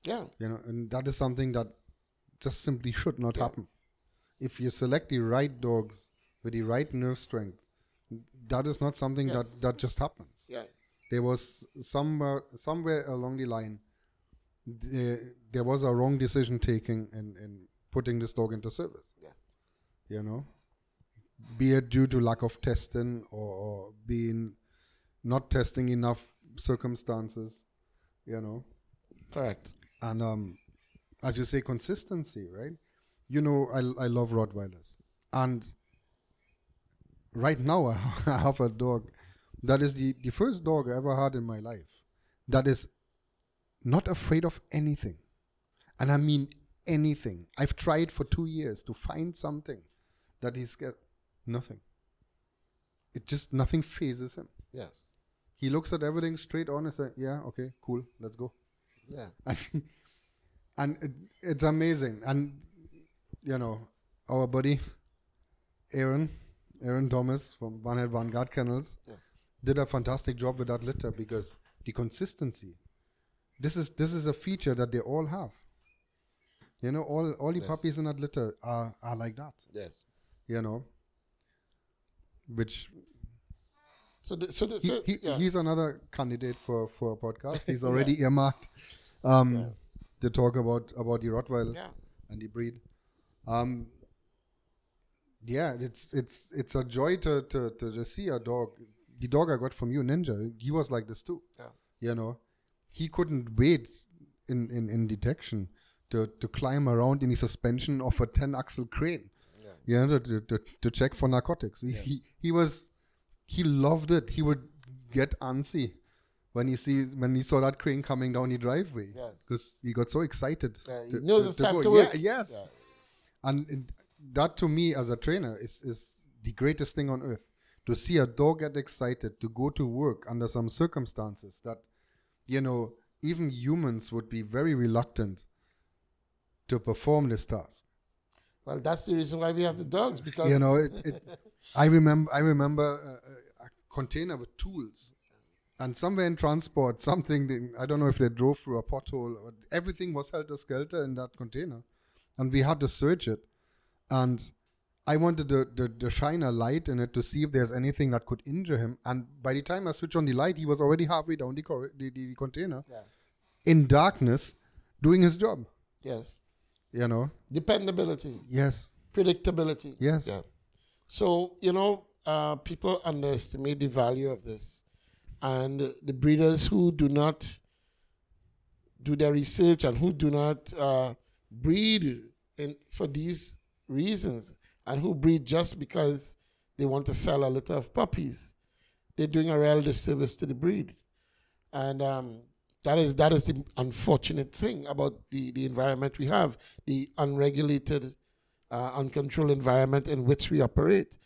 Yeah.
You know, and that is something that just simply should not happen. If you select the right dogs with the right nerve strength, that is not something
Yes.
that, that just happens.
Yeah.
There was somewhere somewhere along the line, the, there was a wrong decision taking in, in putting this dog into service.
Yes.
You know, be it due to lack of testing or, or being not testing enough circumstances. You know,
Correct.
and um, as you say, consistency, right? You know, I, I love Rottweilers, and right now I have a dog that is the, the first dog I ever had in my life that is not afraid of anything, and I mean anything. I've tried for two years to find something that he's scared. Nothing. It just nothing fazes him.
Yes.
He looks at everything straight on and says, "Yeah, okay, cool, let's go."
Yeah.
and, and it, it's amazing and you know our buddy aaron aaron thomas from barnhead vanguard kennels
Yes.
did a fantastic job with that litter because the consistency this is this is a feature that they all have you know all all the
Yes.
puppies in that litter are are like that
Yes.
you know which
So, the, so, the, so
he,
yeah.
he's another candidate for for a podcast he's already earmarked um
Yeah.
to talk about about the rottweilers
yeah.
and the breed. Um, yeah, it's it's it's a joy to to to, to see a dog. The dog I got from you, Ninja, he was like this too.
Yeah.
You know, he couldn't wait in in in detection to to climb around in the suspension of a ten axle crane.
Yeah.
You know, to, to, to check for narcotics. He, he
Yes.
he was he loved it. He would get antsy when he see when he saw that crane coming down the driveway.
Yes.
Because he got so excited.
Yeah, he
to-
knows
to-
it's time to
Yeah, yes.
Yeah.
And it, that to me as a trainer is, is the greatest thing on earth. To see a dog get excited to go to work under some circumstances that, you know, even humans would be very reluctant to perform this task.
Well, that's the reason why we have the dogs because
You know, it, it, I remember I remember a, a container with tools, and somewhere in transport, something they- I don't know if they drove through a pothole. Or everything was helter skelter in that container, and we had to search it. And I wanted to, to, to shine a light in it to see if there's anything that could injure him. And by the time I switched on the light, he was already halfway down the, cor- the, the container
Yeah.
in darkness, doing his job.
yes,
You know.
dependability,
Yes.
predictability.
Yes.
Yeah. So you know, uh, people underestimate the value of this, and the breeders who do not do their research and who do not uh, breed in, for these reasons, and who breed just because they want to sell a litter of puppies, they're doing a real disservice to the breed, and um, that is that is the unfortunate thing about the, the environment we have, the unregulated uh, uncontrolled environment in which we operate,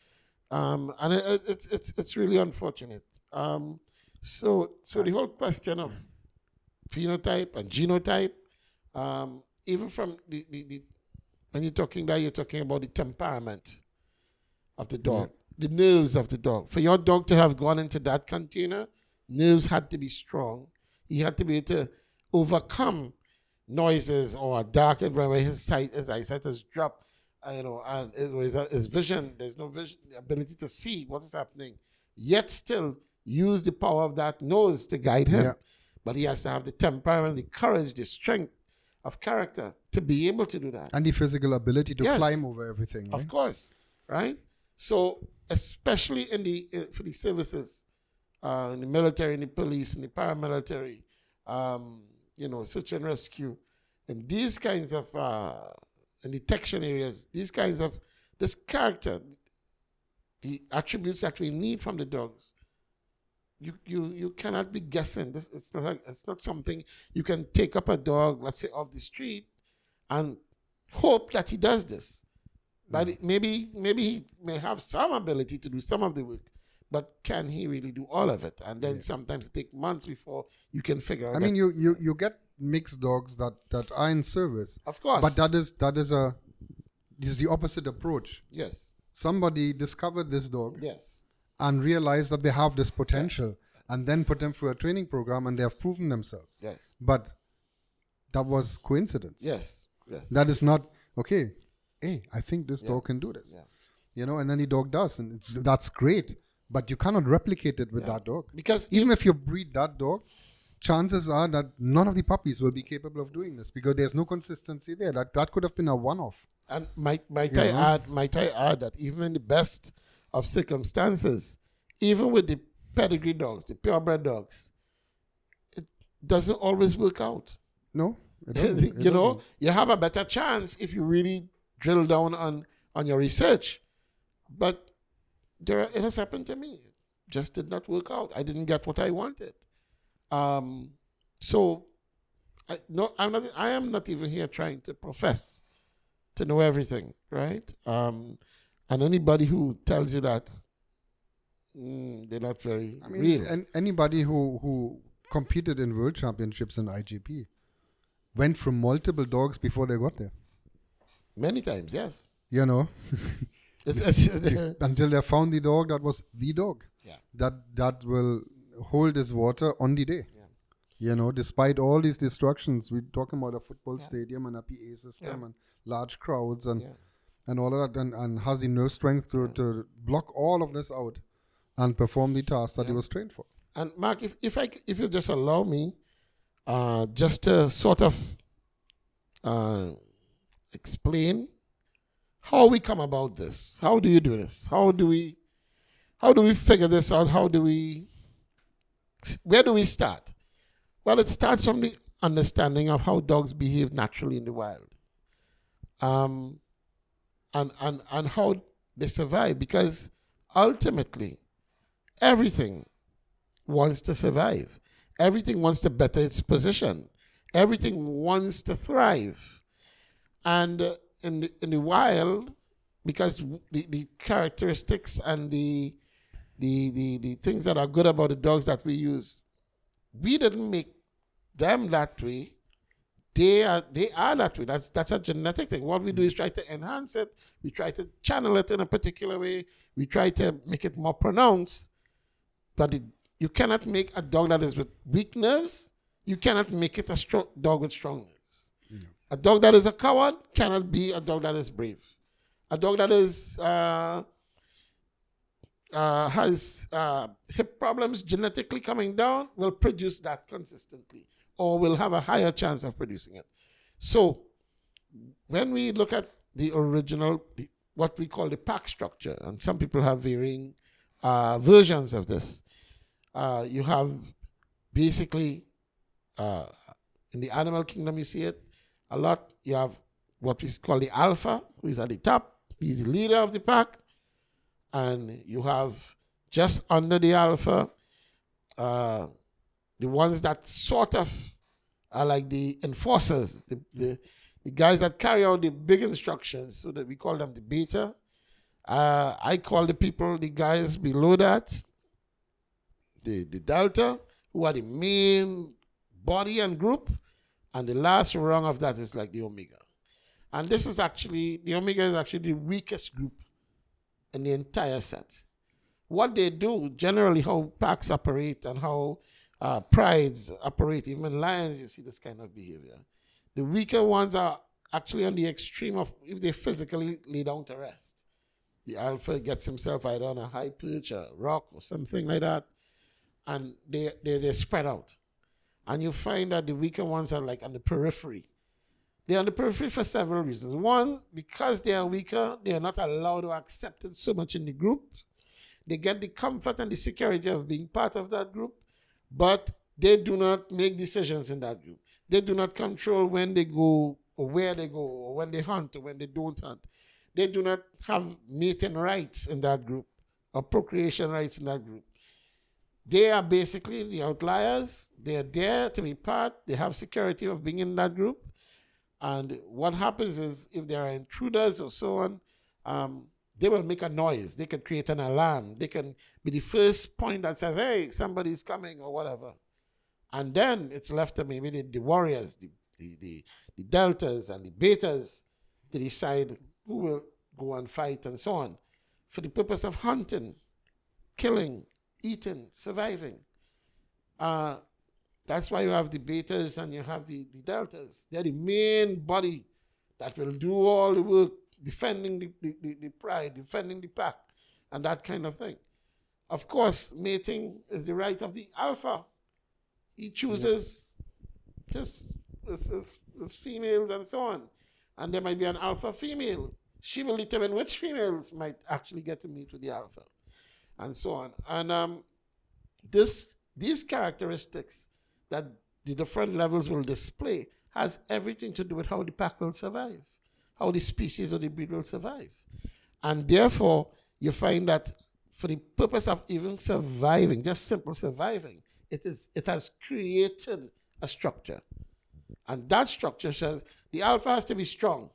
um, and it, it- it's it's it's really unfortunate. Um, so so the whole question of phenotype and genotype, um, even from the, the, the when you're talking that you're talking about the temperament of the dog, the nerves of the dog. For your dog to have gone into that container, nerves had to be strong. He had to be able to overcome noises or a dark environment his sight, his eyesight has dropped, uh, you know, and it was, uh, his vision, there's no vision, the ability to see what is happening, yet still use the power of that nose to guide him.
Yeah.
But he has to have the temperament, the courage, the strength of character to be able to do that.
And the physical ability to
Yes.
climb over everything.
Of
right?
course, right? So, especially in the in, for the services, uh, in the military, in the police, in the paramilitary, um, you know, search and rescue, and these kinds of uh, detection areas, these kinds of this character, the attributes that we need from the dogs. You, you, you cannot be guessing. This it's not like, it's not something you can take up a dog, let's say off the street, and hope that he does this. But it- maybe maybe he may have some ability to do some of the work, but can he really do all of it? And then sometimes it take months before you can figure out.
I mean, you, you you get mixed dogs that that are in service,
of course,
but that is that is a this is the opposite approach.
yes,
Somebody discovered this dog
yes,
and realized that they have this potential, and then put them through a training program, and they have proven themselves.
yes,
But that was coincidence.
yes, yes.
That is not okay. Hey, I think this
Yeah.
dog can do this.
Yeah.
You know, and then the dog does, and it's that's great. But you cannot replicate it with
Yeah.
that dog.
because
even if you breed that dog, chances are that none of the puppies will be capable of doing this because there's no consistency there. That that could have been a one-off.
And might might
You
I add might I add that even in the best of circumstances, even with the pedigree dogs, the purebred dogs, it doesn't always work out.
No, doesn't. It
you know,
doesn't.
you have a better chance if you really drill down on on your research. But there, it has happened to me. Just did not work out. I didn't get what I wanted. Um, so, I no, I'm not. I am not even here trying to profess to know everything, right? Um, and anybody who tells you that, mm, they're not very
I mean,
real.
and anybody who who competed in world championships in IGP went through multiple dogs before they got there.
Many times, yes.
You know, until they found the dog that was the dog.
Yeah.
That that will hold his water on the day.
Yeah.
You know, despite all these destructions, we're talking about a football
Yeah.
stadium and a PA system and large crowds and and all of that, and, and has the nerve strength to, to block all of this out and perform the task that he was trained for.
And Mark, if if I if you just allow me, uh, just to sort of uh, explain how we come about this. How do you do this? How do we how do we figure this out? How do we where do we start? Well, it starts from the understanding of how dogs behave naturally in the wild. Um, and, and, and how they survive because ultimately everything wants to survive. Everything wants to better its position. Everything wants to thrive. And uh, in, the, in the wild, because the, the characteristics and the, the, the, the things that are good about the dogs that we use, we didn't make them that way. They are they are that way. That's that's a genetic thing. What we do is try to enhance it. We try to channel it in a particular way. We try to make it more pronounced. But it, you cannot make a dog that is with weak nerves. You cannot make it a strong dog with strong nerves. A dog that is a coward cannot be a dog that is brave. A dog that is uh, uh, has uh, hip problems genetically coming down will produce that consistently or will have a higher chance of producing it. So when we look at the original, what we call the pack structure, and some people have varying uh, versions of this, uh, you have basically uh, in the animal kingdom, you see it a lot. You have what we call the alpha, who is at the top, he's the leader of the pack, and you have just under the alpha uh, the ones that sort of are like the enforcers, the, the, the guys that carry out the big instructions, so that we call them the beta. Uh, I call the people, the guys below that, the, the delta, who are the main body and group, and the last rung of that is like the omega. And this is actually, the omega is actually the weakest group in the entire set. What they do, generally, how packs operate and how uh, prides operate. Even lions, you see this kind of behavior. The weaker ones are actually on the extreme of if they physically lay down to rest. The alpha gets himself either on a high perch, a rock, or something like that, and they, they, they spread out. And you find that the weaker ones are like on the periphery. They're on the periphery for several reasons. One, because they are weaker, they are not allowed to accept it so much in the group. They get the comfort and the security of being part of that group but they do not make decisions in that group. They do not control when they go or where they go or when they hunt or when they don't hunt. They do not have mating rights in that group or procreation rights in that group. They are basically the outliers. They are there to be part. They have security of being in that group. And what happens is if there are intruders or so on, um, they will make a noise. They can create an alarm. They can be the first point that says, hey, somebody's coming or whatever. And then it's left to maybe the, the warriors, the, the, the, the deltas and the betas to decide who will go and fight and so on for the purpose of hunting, killing, eating, surviving. Uh, that's why you have the betas and you have the, the deltas. They're the main body that will do all the work defending the, the, the, the pride, defending the pack, and that kind of thing. Of course, mating is the right of the alpha. He chooses his, his, his, his females and so on. And there might be an alpha female. She will determine which females might actually get to meet with the alpha, and so on. And um, this, these characteristics that the different levels will display has everything to do with how the pack will survive how the species or the breed will survive. And therefore, you find that for the purpose of even surviving, just simple surviving, it is it has created a structure. And that structure says the alpha has to be strong.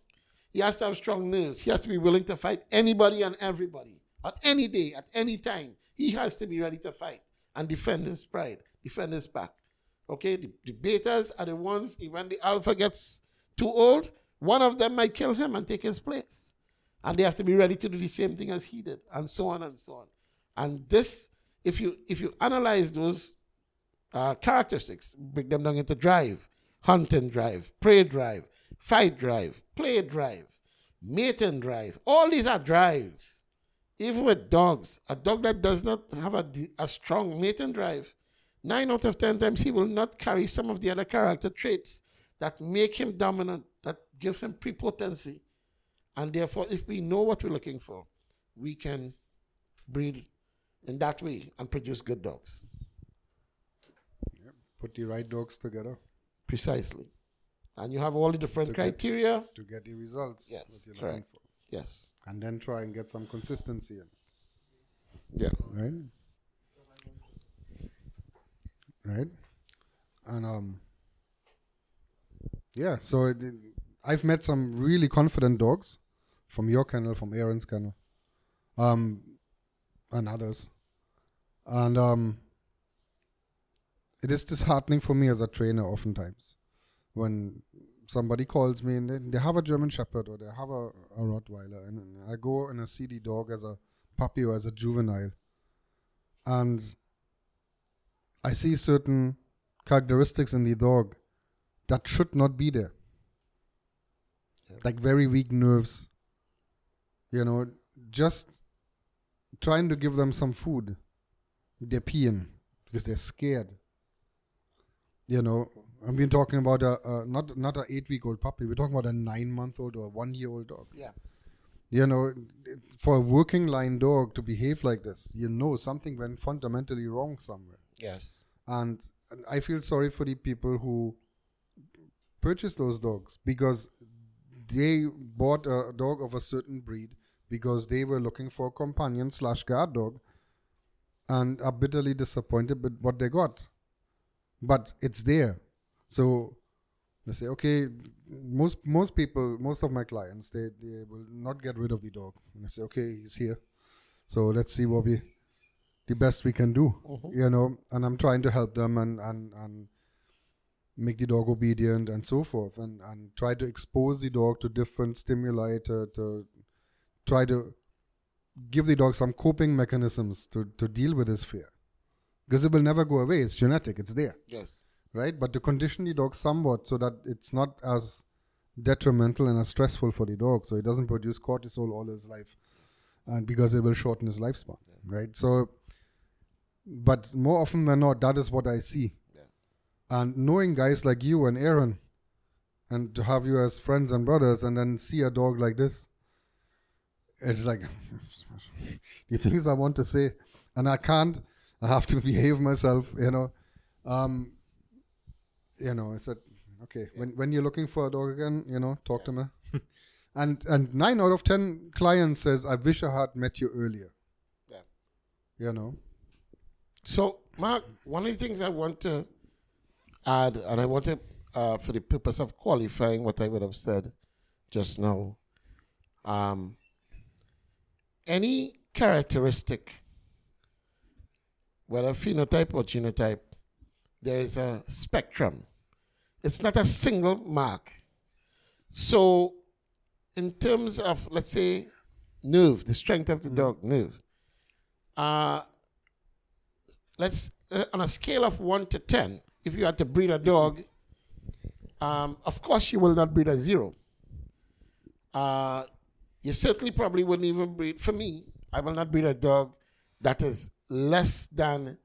He has to have strong nerves. He has to be willing to fight anybody and everybody on any day, at any time. He has to be ready to fight and defend his pride, defend his back. Okay, the, the betas are the ones, when the alpha gets too old, one of them might kill him and take his place. And they have to be ready to do the same thing as he did, and so on and so on. And this, if you if you analyze those uh, characteristics, break them down into drive, hunting drive, prey drive, fight drive, play drive, mating drive. All these are drives. Even with dogs, a dog that does not have a, a strong mating drive, nine out of ten times he will not carry some of the other character traits that make him dominant, that give him prepotency. And therefore, if we know what we're looking for, we can breed in that way and produce good dogs.
Put the right dogs together
Precisely. And you have all the different
To get-
criteria.
to get the results
Yes,
that you're looking
correct. Yes.
And then try and get some consistency in.
Yeah.
right? Right, and um, yeah. So it, it- I've met some really confident dogs from your kennel, from Aaron's kennel, um, and others, and um, it is disheartening for me as a trainer oftentimes when somebody calls me and they, they have a German Shepherd or they have a, a Rottweiler, and I go and I see the dog as a puppy or as a juvenile and I see certain characteristics in the dog that should not be there.
Yeah.
Like very weak nerves. You know, just trying to give them some food. They're peeing because they're scared. You know, I've been talking about a, not not a eight week old puppy. We're talking about a nine month old or a one year old dog
Yeah.
you know, for a working line dog to behave like this, you know something went fundamentally wrong somewhere.
Yes.
And, and I feel sorry for the people who purchase those dogs because they bought a dog of a certain breed because they were looking for a companion slash guard dog and are bitterly disappointed with what they got. But it's there. So they say, okay, most most people, most of my clients, they, they will not get rid of the dog. And I say, okay, he's here. So let's see what we the best we can do.
Mhm.
You know, and I'm trying to help them and, and, and make the dog obedient and so forth and, and try to expose the dog to different stimuli to, to try to give the dog some coping mechanisms to, to deal with his fear. Because it will never go away. It's genetic, it's there
Yes.
Right? But to condition the dog somewhat so that it's not as detrimental and as stressful for the dog, so he doesn't produce cortisol all his life, and because it will shorten his lifespan, right? So, but more often than not, that is what I see.
Yeah.
And knowing guys like you and Aaron, and to have you as friends and brothers, and then see a dog like this, it's like the things I want to say, and I can't. I have to behave myself, you know. Um, you know, I said, okay, when when you're looking for a dog again, you know, talk to me. and and nine out of ten clients says, I wish I had met you earlier.
Yeah.
You know.
So, Mark, one of the things I want to add, and I want to, uh, for the purpose of qualifying what I would have said just now, um, any characteristic, whether phenotype or genotype, there is a spectrum. It's not a single mark. So, in terms of, let's say, nerve, the strength of the dog, nerve, uh, let's uh, on a scale of one to ten, if you had to breed a dog, um, of course you will not breed a zero. Uh, you certainly probably wouldn't even breed. For me, I will not breed a dog that is less than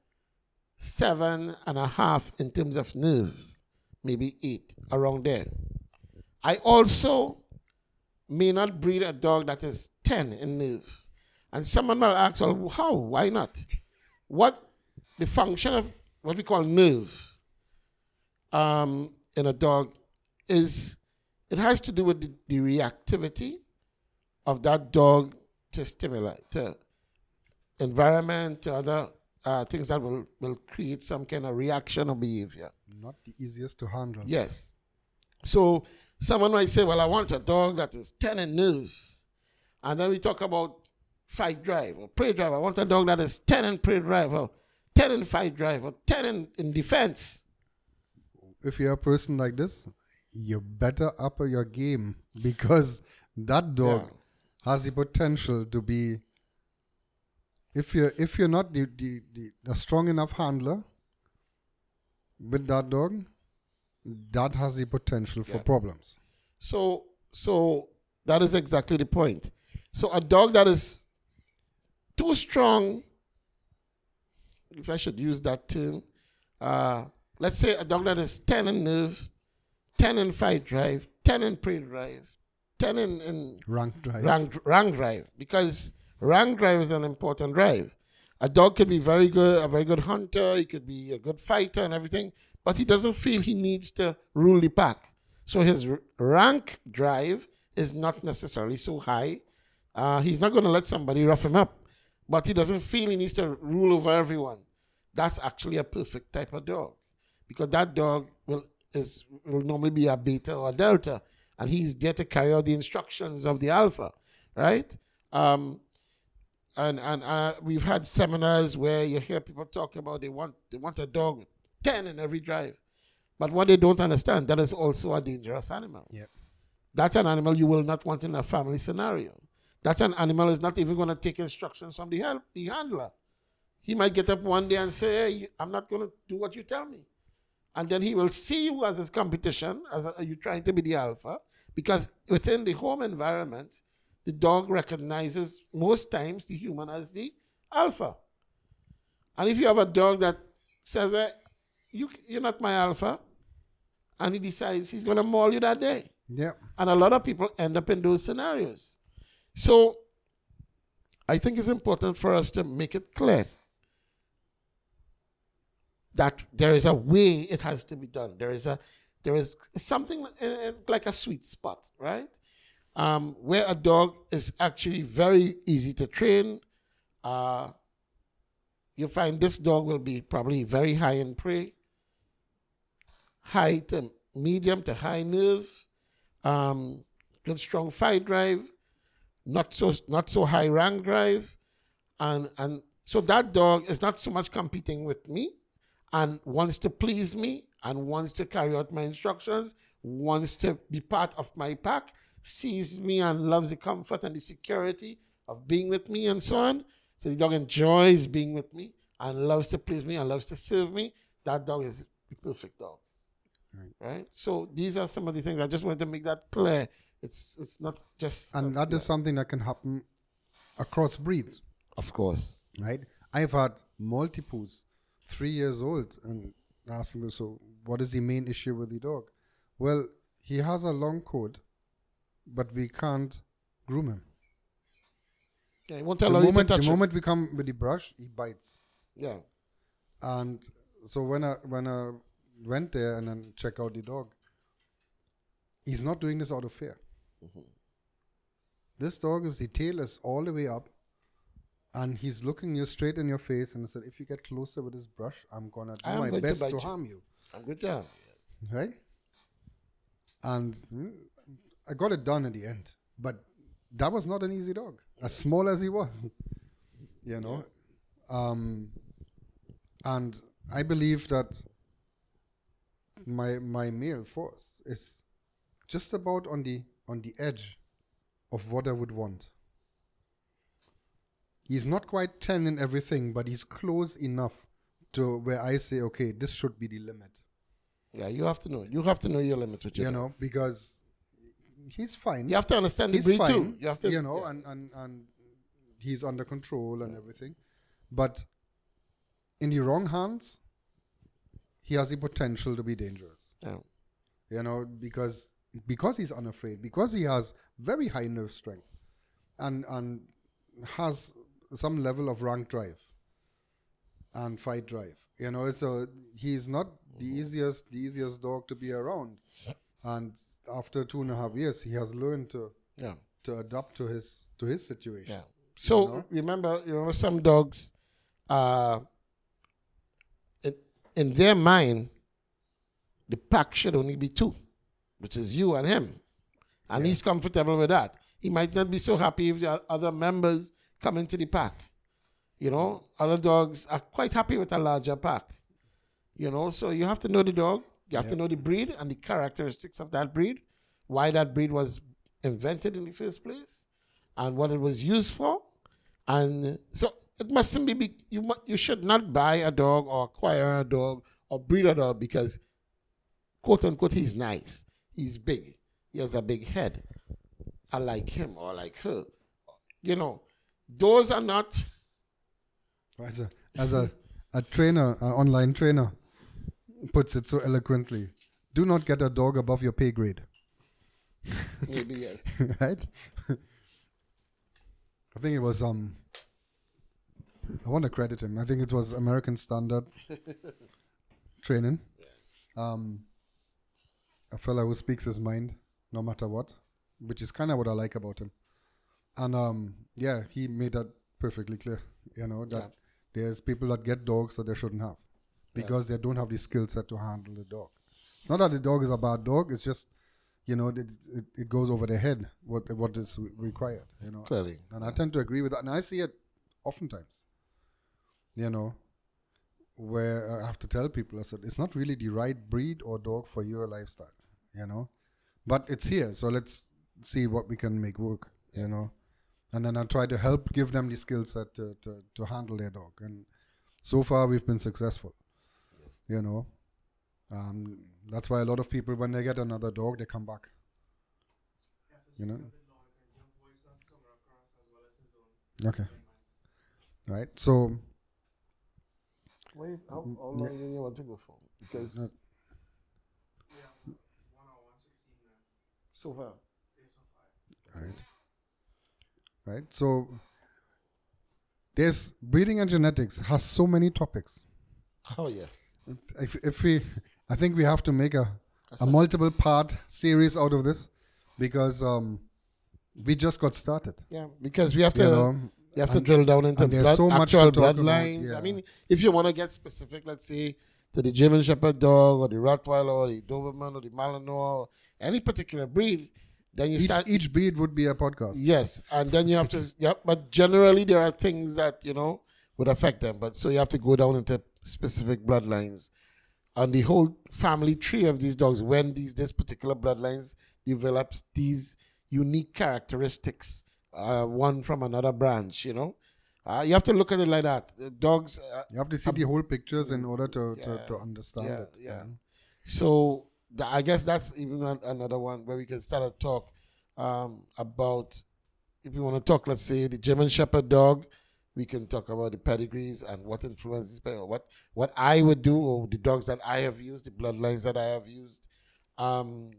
seven and a half in terms of nerve, maybe eight around there. I also may not breed a dog that is ten in nerve. And someone will ask, well, how? Why not? What the function of what we call nerve um, in a dog is it has to do with the, the reactivity of that dog to stimuli, to environment, to other uh, things that will, will create some kind of reaction or behavior.
Not the easiest to handle.
Yes. So someone might say, well, I want a dog that is 10 in nerve. And then we talk about fight drive or prey drive. I want a dog that is 10 in prey drive or 10 in fight drive or 10 in, in defense.
If you're a person like this, you better up your game because that dog has the potential to be if you're if you're not the, the, the, a strong enough handler with that dog, that has the potential for
Yeah.
problems.
So, so that is exactly the point. So a dog that is too strong, if I should use that term, uh, let's say a dog that is 10 in nerve, 10 in fight drive, 10 in prey drive, 10 in, in
Rank drive.
rank, rank drive because rank drive is an important drive. A dog could be very good, a very good hunter, he could be a good fighter and everything, but he doesn't feel he needs to rule the pack. So his rank drive is not necessarily so high. Uh, he's not going to let somebody rough him up, but he doesn't feel he needs to rule over everyone. That's actually a perfect type of dog because that dog will is will normally be a beta or a delta, and he's there to carry out the instructions of the alpha, right? Um, and and uh, we've had seminars where you hear people talk about they want they want a dog ten in every drive, but what they don't understand that is also a dangerous animal.
Yep.
That's an animal you will not want in a family scenario. That's an animal is not even going to take instructions from the help the handler. He might get up one day and say, "Hey, I'm not going to do what you tell me," and then he will see you as his competition, as a, you trying to be the alpha, because within the home environment, the dog recognizes most times the human as the alpha. And if you have a dog that says, eh, you, "You're not my alpha," and he decides he's going to maul you that day,
Yeah.
and a lot of people end up in those scenarios. So I think it's important for us to make it clear that there is a way it has to be done. There is a there is something in- in- like a sweet spot, right? Um, where a dog is actually very easy to train. Uh, you find this dog will be probably very high in prey, high to medium to high nerve, um, good strong fight drive, not so not so high rank drive, and and so that dog is not so much competing with me, and wants to please me and wants to carry out my instructions, wants to be part of my pack, sees me and loves the comfort and the security of being with me and so on. So the dog enjoys being with me and loves to please me and loves to serve me. That dog is the perfect dog.
Right.
Right. So these are some of the things I just wanted to make that clear. It's it's not just
And that is something that can happen across breeds,
of course.
right? I've had multiples, three years old, and asking me, so what is the main issue with the dog? Well, he has a long coat, but we can't groom him.
Yeah, he won't
The
allow you to
moment, the
him.
moment we come with the brush, he bites.
Yeah.
And so when I when I went there and then check out the dog, he's not doing this out of fear.
Mm-hmm.
This dog is the tail is all the way up, and he's looking you straight in your face and said, "If you get closer with this brush, I'm gonna do
I am
my
going to
best to, harm you."
I'm good job.
Right? And mm, I got it done at the end, but that was not an easy dog, as small as he was. You know, um, and I believe that my my male force is just about on the on the edge of what I would want. He's not quite ten in everything, but he's close enough to where I say, okay, this should be the limit.
Yeah, you have to know. You have to know your limit with your
You
dog.
know, because he's fine.
You have to understand the
he's
breed
fine.
too. You have to,
you know,
yeah.
and, and and he's under control and everything, but in the wrong hands, he has the potential to be dangerous.
Yeah.
You know, because because he's unafraid, because he has very high nerve strength, and and has some level of rank drive and fight drive. You know, so he's not the
Mm-hmm.
easiest the easiest dog to be around. And after two and a half years, he has learned to
yeah.
to adapt to his to his situation.
Yeah. So
know?
remember, you know, some dogs, uh, in, in their mind, the pack should only be two, which is you and him, and
Yeah.
he's comfortable with that. He might not be so happy if the other members come into the pack. You know, other dogs are quite happy with a larger pack. You know, so you have to know the dog. You have to know the breed and the characteristics of that breed, why that breed was invented in the first place, and what it was used for. And so it mustn't be, be you. mu- You should not buy a dog or acquire a dog or breed a dog because, quote unquote, he's nice, he's big, he has a big head. I like him or like her. You know, those are not.
As a as a, a trainer, an online trainer, puts it so eloquently. Do not get a dog above your pay grade.
Maybe yes.
right? I think it was um. I want to credit him. I think it was American Standard Training. Um, a fellow who speaks his mind no matter what, which is kind of what I like about him. And um, yeah, he made that perfectly clear. You know that
Yeah.
there's people that get dogs that they shouldn't have because they don't have the skill set to handle the dog. It's not that the dog is a bad dog. It's just you know, it, it, it goes over their head what what is required, you know.
Clearly.
And I tend to agree with that, and I see it oftentimes. You know, where I have to tell people, I said, it's not really the right breed or dog for your lifestyle, you know, but it's here, so let's see what we can make work, you know, and then I try to help give them the skill set to, to to handle their dog, and so far we've been successful, you know. Um, that's why a lot of people, when they get another dog, they come back. You know. Okay. Right. So
Wait, how, how long do you want to go for? Because yeah. so far.
right. Right. So there's breeding and genetics has so many topics.
Oh yes.
If if we, I think we have to make a a multiple part series out of this because um we just got started.
Yeah, because we have to
You know.
you have to
and-
drill down into blood,
so much
actual
to talk about,
bloodlines. I mean, if you want to get specific, let's say to the German Shepherd dog or the Rottweiler or the Doberman or the Malinois or any particular breed, then you
Each,
start
each breed would be a podcast.
Yes, and then you have to. Yeah, but generally there are things that you know would affect them. But so you have to go down into specific bloodlines, and the whole family tree of these dogs. When these this particular bloodlines develops these unique characteristics, uh, one from another branch. You know, uh, you have to look at it like that. The dogs. Uh,
You have to see the whole pictures in order to,
Yeah.
to, to understand
Yeah,
it.
yeah. So the, I guess that's even an, another one where we can start a talk um, about. If you want to talk, let's say the German Shepherd dog, we can talk about the pedigrees and what influences what what I would do or the dogs that I have used, the bloodlines that I have used. Um,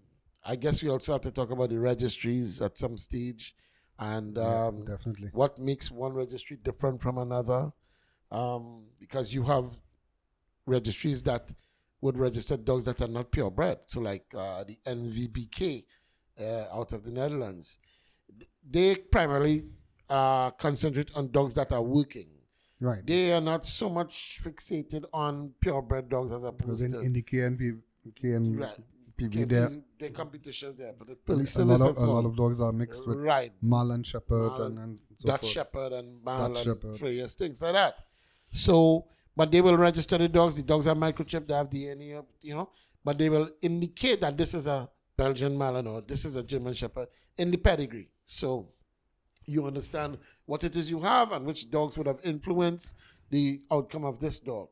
I guess we also have to talk about the registries at some stage, and
Yeah,
um,
definitely.
what makes one registry different from another um, because you have registries that would register dogs that are not purebred so like uh, the nvbk uh, out of the netherlands they primarily uh, concentrate on dogs that are working
Right.
they are not so much fixated on purebred dogs as
Because
opposed
in,
to
in the KNP, KN,
Right.
PV, there
the competitions there but the
a
police
lot,
service
of, a lot of dogs are mixed with
right
Mal Shepherd and, and so
Dutch
forth.
Shepherd and
Dutch Shepherd.
various things like that. So, but they will register the dogs. The dogs are microchipped. They have DNA, you know. But they will indicate that this is a Belgian Malinois, this is a German Shepherd in the pedigree. So, you understand what it is you have and which dogs would have influenced the outcome of this dog.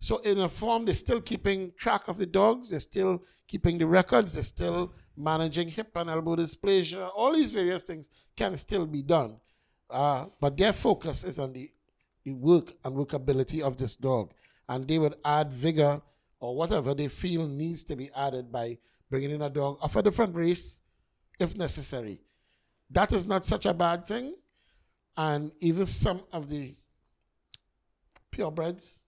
So, in a form, they're still keeping track of the dogs. They're still keeping the records. They're still managing hip and elbow dysplasia. All these various things can still be done. Uh, but their focus is on the, the work and workability of this dog. And they would add vigor or whatever they feel needs to be added by bringing in a dog of a different race if necessary. That is not such a bad thing. And even some of the purebreds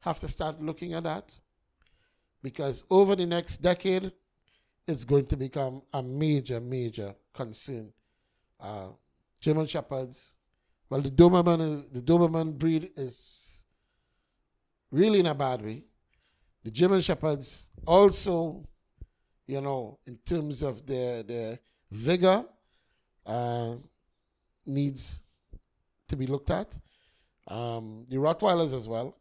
have to start looking at that because over the next decade, it's going to become a major, major concern. Uh, German Shepherds, well, the Doberman, is, the Doberman breed is really in a bad way. The German Shepherds also, you know, in terms of their their vigor, uh, needs to be looked at. Um, the Rottweilers as well.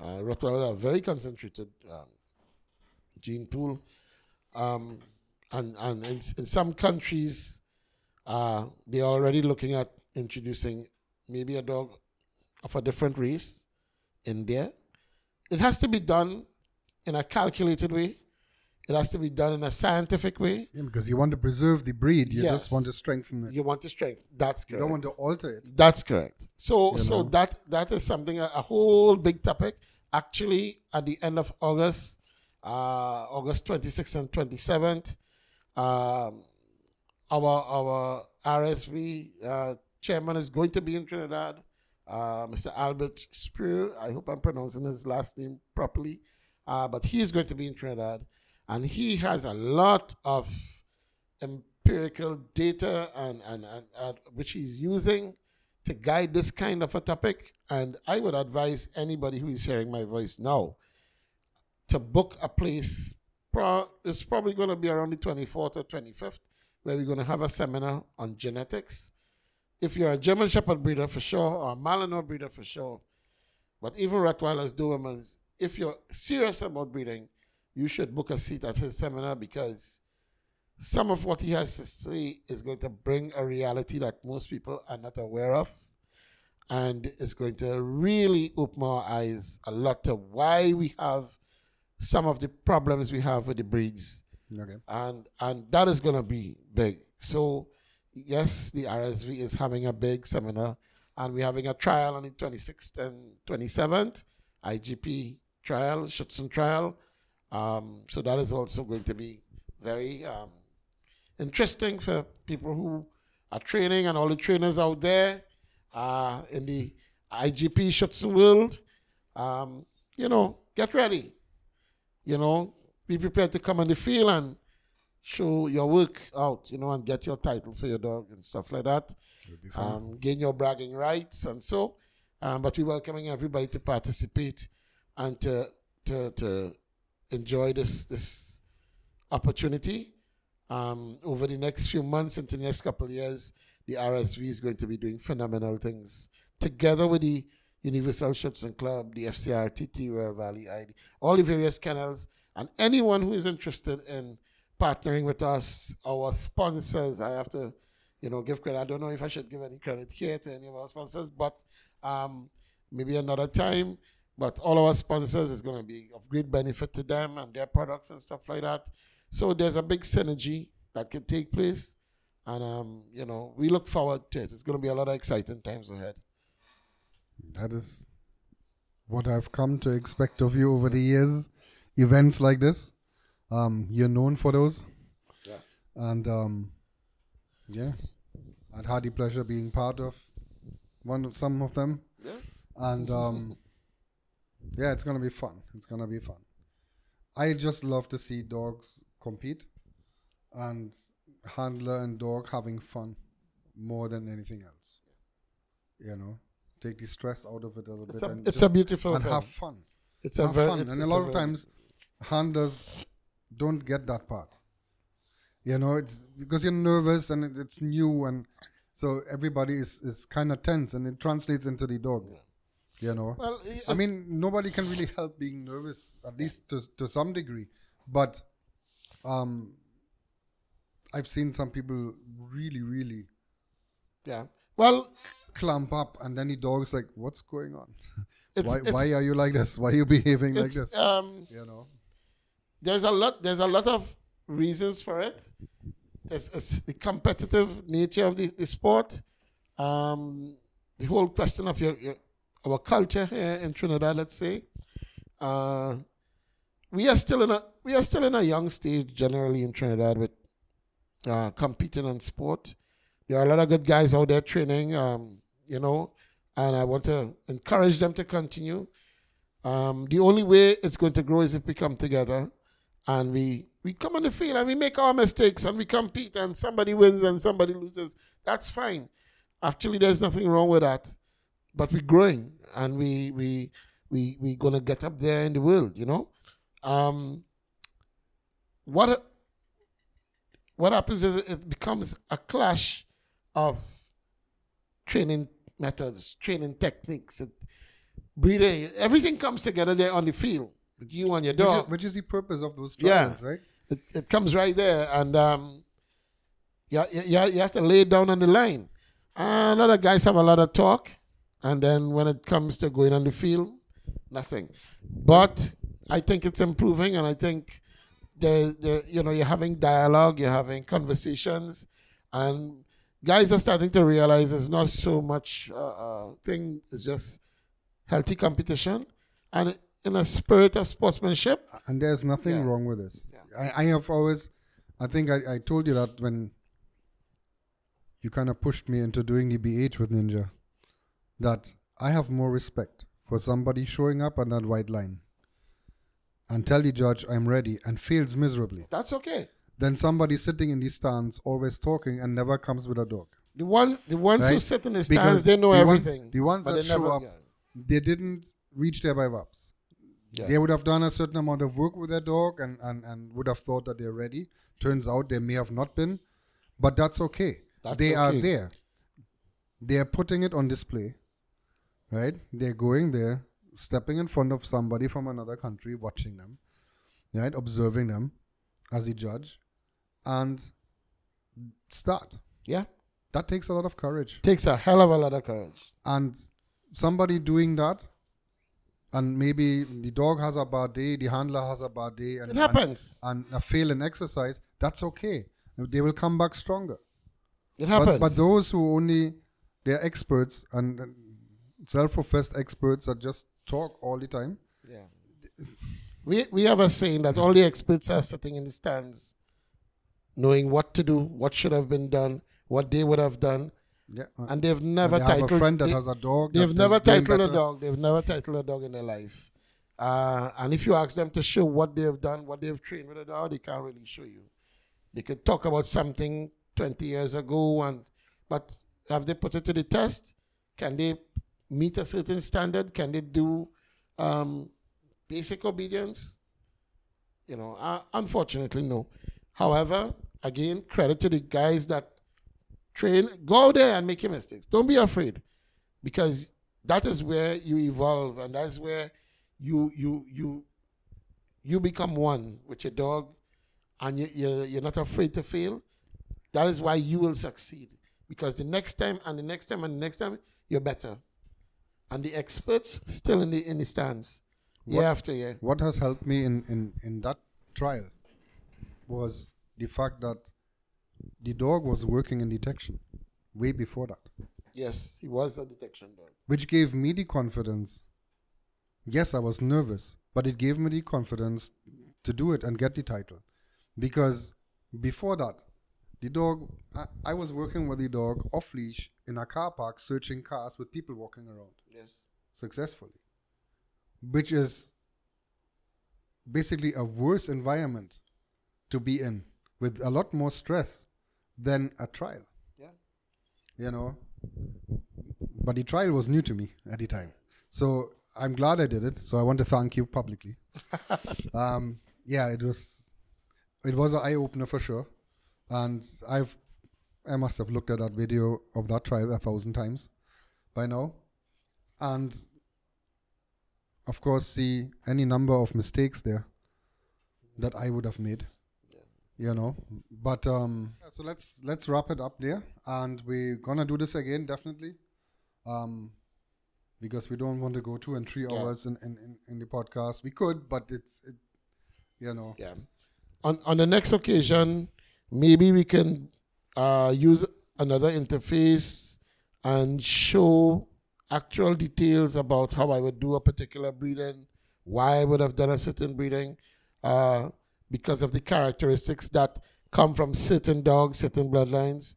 Uh, Rottweilers are very concentrated um, gene pool. Um, and and in, in some countries, uh, they're already looking at introducing maybe a dog of a different race in there. It has to be done in a calculated way. It has to be done in a scientific way.
Yeah, because you want to preserve the breed. You
Yes.
just want to strengthen it.
You want to strength. That's correct.
You don't want to alter it.
That's correct. So
You
so
know?
that that is something a, a whole big topic. Actually, at the end of August, uh, August 26th and 27th, um, our our RSV uh, chairman is going to be in Trinidad, uh, Mr. Albert Spru. I hope I'm pronouncing his last name properly, uh, but he is going to be in Trinidad, and he has a lot of empirical data and, and, and which he's using to guide this kind of a topic. And I would advise anybody who is hearing my voice now to book a place. Pro- it's probably going to be around the 24th or 25th, where we're going to have a seminar on genetics. If you're a German Shepherd breeder for sure, or a Malinois breeder for sure, but even Rottweilers, Dobermans, if you're serious about breeding, you should book a seat at his seminar because some of what he has to say is going to bring a reality that most people are not aware of and is going to really open our eyes a lot to why we have some of the problems we have with the breeds.
Okay.
and and that is going to be big. So yes the rsv is having a big seminar and we're having a trial on the 26th and 27th igp trial Schutzhund trial um, so that is also going to be very um, interesting for people who are training and all the trainers out there uh, in the igp Schutzhund world um, you know get ready you know, be prepared to come on the field and show your work out, you know, and get your title for your dog and stuff like that.
Would be fun.
Um, gain your bragging rights and so. Um, but we're welcoming everybody to participate and to to to enjoy this this opportunity. Um, over the next few months into the next couple of years, the RSV is going to be doing phenomenal things together with the Universal Schutzhund Club, the FCRTT, Royal Valley ID, all the various kennels, and anyone who is interested in partnering with us, our sponsors. I have to, you know, give credit. I don't know if I should give any credit here to any of our sponsors, but um, maybe another time. But all our sponsors is going to be of great benefit to them and their products and stuff like that. So there's a big synergy that can take place. And, um, you know, we look forward to it. It's going to be a lot of exciting times ahead.
That is what I've come to expect of you over the years. Events like this, um, you're known for those,
Yeah.
and um, yeah, I'd had the pleasure being part of one of some of them,
Yes.
and um, yeah, it's gonna be fun. It's gonna be fun. I just love to see dogs compete, and handler and dog having fun more than anything else. You know, take the stress out of it a little
It's
bit
a,
and
it's a beautiful
and
thing.
have fun.
it's
have
very,
fun.
it's-
and a
it's
lot of times, handlers don't get that part. You know, it's because you're nervous and it, it's new, and so everybody is, is kind of tense, and it translates into the dog. You know,
Well,
I mean, nobody can really help being nervous, at least to to some degree. But um, I've seen some people really, really
yeah. Well,
clamp up, and then the dog's like, "What's going on? why
it's,
why are you like this? Why are you behaving like this?"
um,
you know.
there's a lot there's a lot of reasons for it. It's, it's the competitive nature of the, the sport. Um, the whole question of your, your our culture here in Trinidad, let's say. Uh, we are still in a we are still in a young stage generally in Trinidad with uh, competing in sport. There are a lot of good guys out there training, um, you know, and I want to encourage them to continue. Um, the only way it's going to grow is if we come together and we we come on the field and we make our mistakes and we compete and somebody wins and somebody loses. That's fine. Actually, there's nothing wrong with that. But we're growing and we we we we gonna get up there in the world. You know, um, what what happens is it becomes a clash of training methods, training techniques, and breeding. Everything comes together there on the field with you and your
Which is,
dog.
which is the purpose of those
Yeah.
right?
It, it comes right there, and um, you, you, you have to lay it down on the line. And a lot of guys have a lot of talk, and then when it comes to going on the field, nothing. But I think it's improving, and I think there, there, you know, you're having dialogue, you're having conversations, and guys are starting to realize it's not so much uh, uh, thing. It's just healthy competition, and in a spirit of sportsmanship.
And there's nothing
Yeah.
wrong with this.
Yeah.
I, I have always, I think I, I told you that when you kind of pushed me into doing the BH with Ninja. That I have more respect for somebody showing up on that white line and tell the judge I'm ready and fails miserably
That's okay.
Then somebody sitting in the stands always talking and never comes with a dog.
The one, the ones who sit in the stands,
Because
they know
the ones-
everything.
the ones
but
that
they
show
never-
up,
yeah.
They didn't reach their by VAPs.
Yeah.
They would have done a certain amount of work with their dog and, and, and would have thought that they're ready. Turns out they may have not been, but that's okay.
That's
they are there. They are putting it on display, right? They're going there, stepping in front of somebody from another country, watching them, right? Observing them as a judge, and start.
Yeah.
That takes a lot of courage.
Takes a hell of a lot of courage.
And somebody doing that, and maybe the dog has a bad day, the handler has a bad day, and
It happens.
and, and a fail in exercise, that's okay. They will come back stronger.
It happens.
But, but those who only they're experts and, and self-professed experts that just talk all the time.
Yeah. We we have a saying that all the experts are sitting in the stands, knowing what to do, what should have been done, what they would have done,
Yeah, uh,
and they've never
they have
titled.
a friend that
they,
has a dog.
they've never titled a dog. They've never titled a dog in their life. Uh, and if you ask them to show what they've done, what they've trained with a dog, they can't really show you. They could talk about something 20 years ago, and but have they put it to the test? Can they meet a certain standard? Can they do um, basic obedience? You know, uh, unfortunately, no. However, again, credit to the guys that train. Go there and make your mistakes. Don't be afraid, because that is where you evolve, and that's where you you you you become one with your dog, and you, you're you're not afraid to fail. That is why you will succeed, because the next time and the next time and the next time you're better, and the experts still in the in the stands, year after year.
What has helped me in, in, in that trial was the fact that the dog was working in detection way before that,
Yes, he was a detection dog.
which gave me the confidence. Yes, I was nervous, but it gave me the confidence to do it and get the title. Because before that, the dog, I, I was working with the dog off leash in a car park searching cars with people walking around.
Yes.
successfully, which is basically a worse environment to be in with a lot more stress than a trial,
Yeah.
you know. But the trial was new to me at the time. So I'm glad I did it. So I want to thank you publicly. um, yeah, it was it was an eye opener for sure. And I've I must have looked at that video of that trial a thousand times by now. And of course see any number of mistakes there that I would have made. You know. But um so let's let's wrap it up there. And we're gonna do this again definitely. Um because we don't want to go two and three
Yeah.
hours in, in, in, in the podcast. We could, but it's it, you know
Yeah. On on the next occasion, maybe we can uh, use another interface and show actual details about how I would do a particular breeding, why I would have done a certain breeding, uh, because of the characteristics that come from certain dogs, certain bloodlines.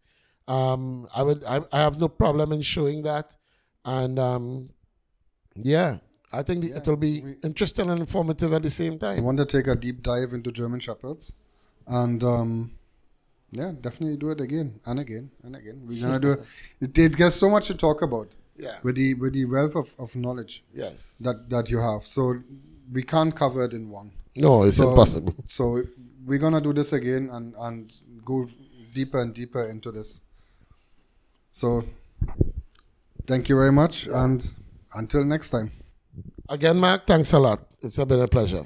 Um, I would I, I have no problem in showing that, and um, yeah, I think
Yeah,
it will be
we-
interesting and informative at the same time.
I want to take a deep dive into German Shepherds, and um, yeah, definitely do it again and again and again. We're gonna do it. It, it gets so much to talk about
Yeah.
with the with the wealth of, of knowledge
Yes.
that that you have. So we can't cover it in one.
No, it's
So-
impossible.
So we're gonna do this again and and go deeper and deeper into this. So thank you very much, and until next time.
Again, Mark, thanks a lot. It's been a pleasure.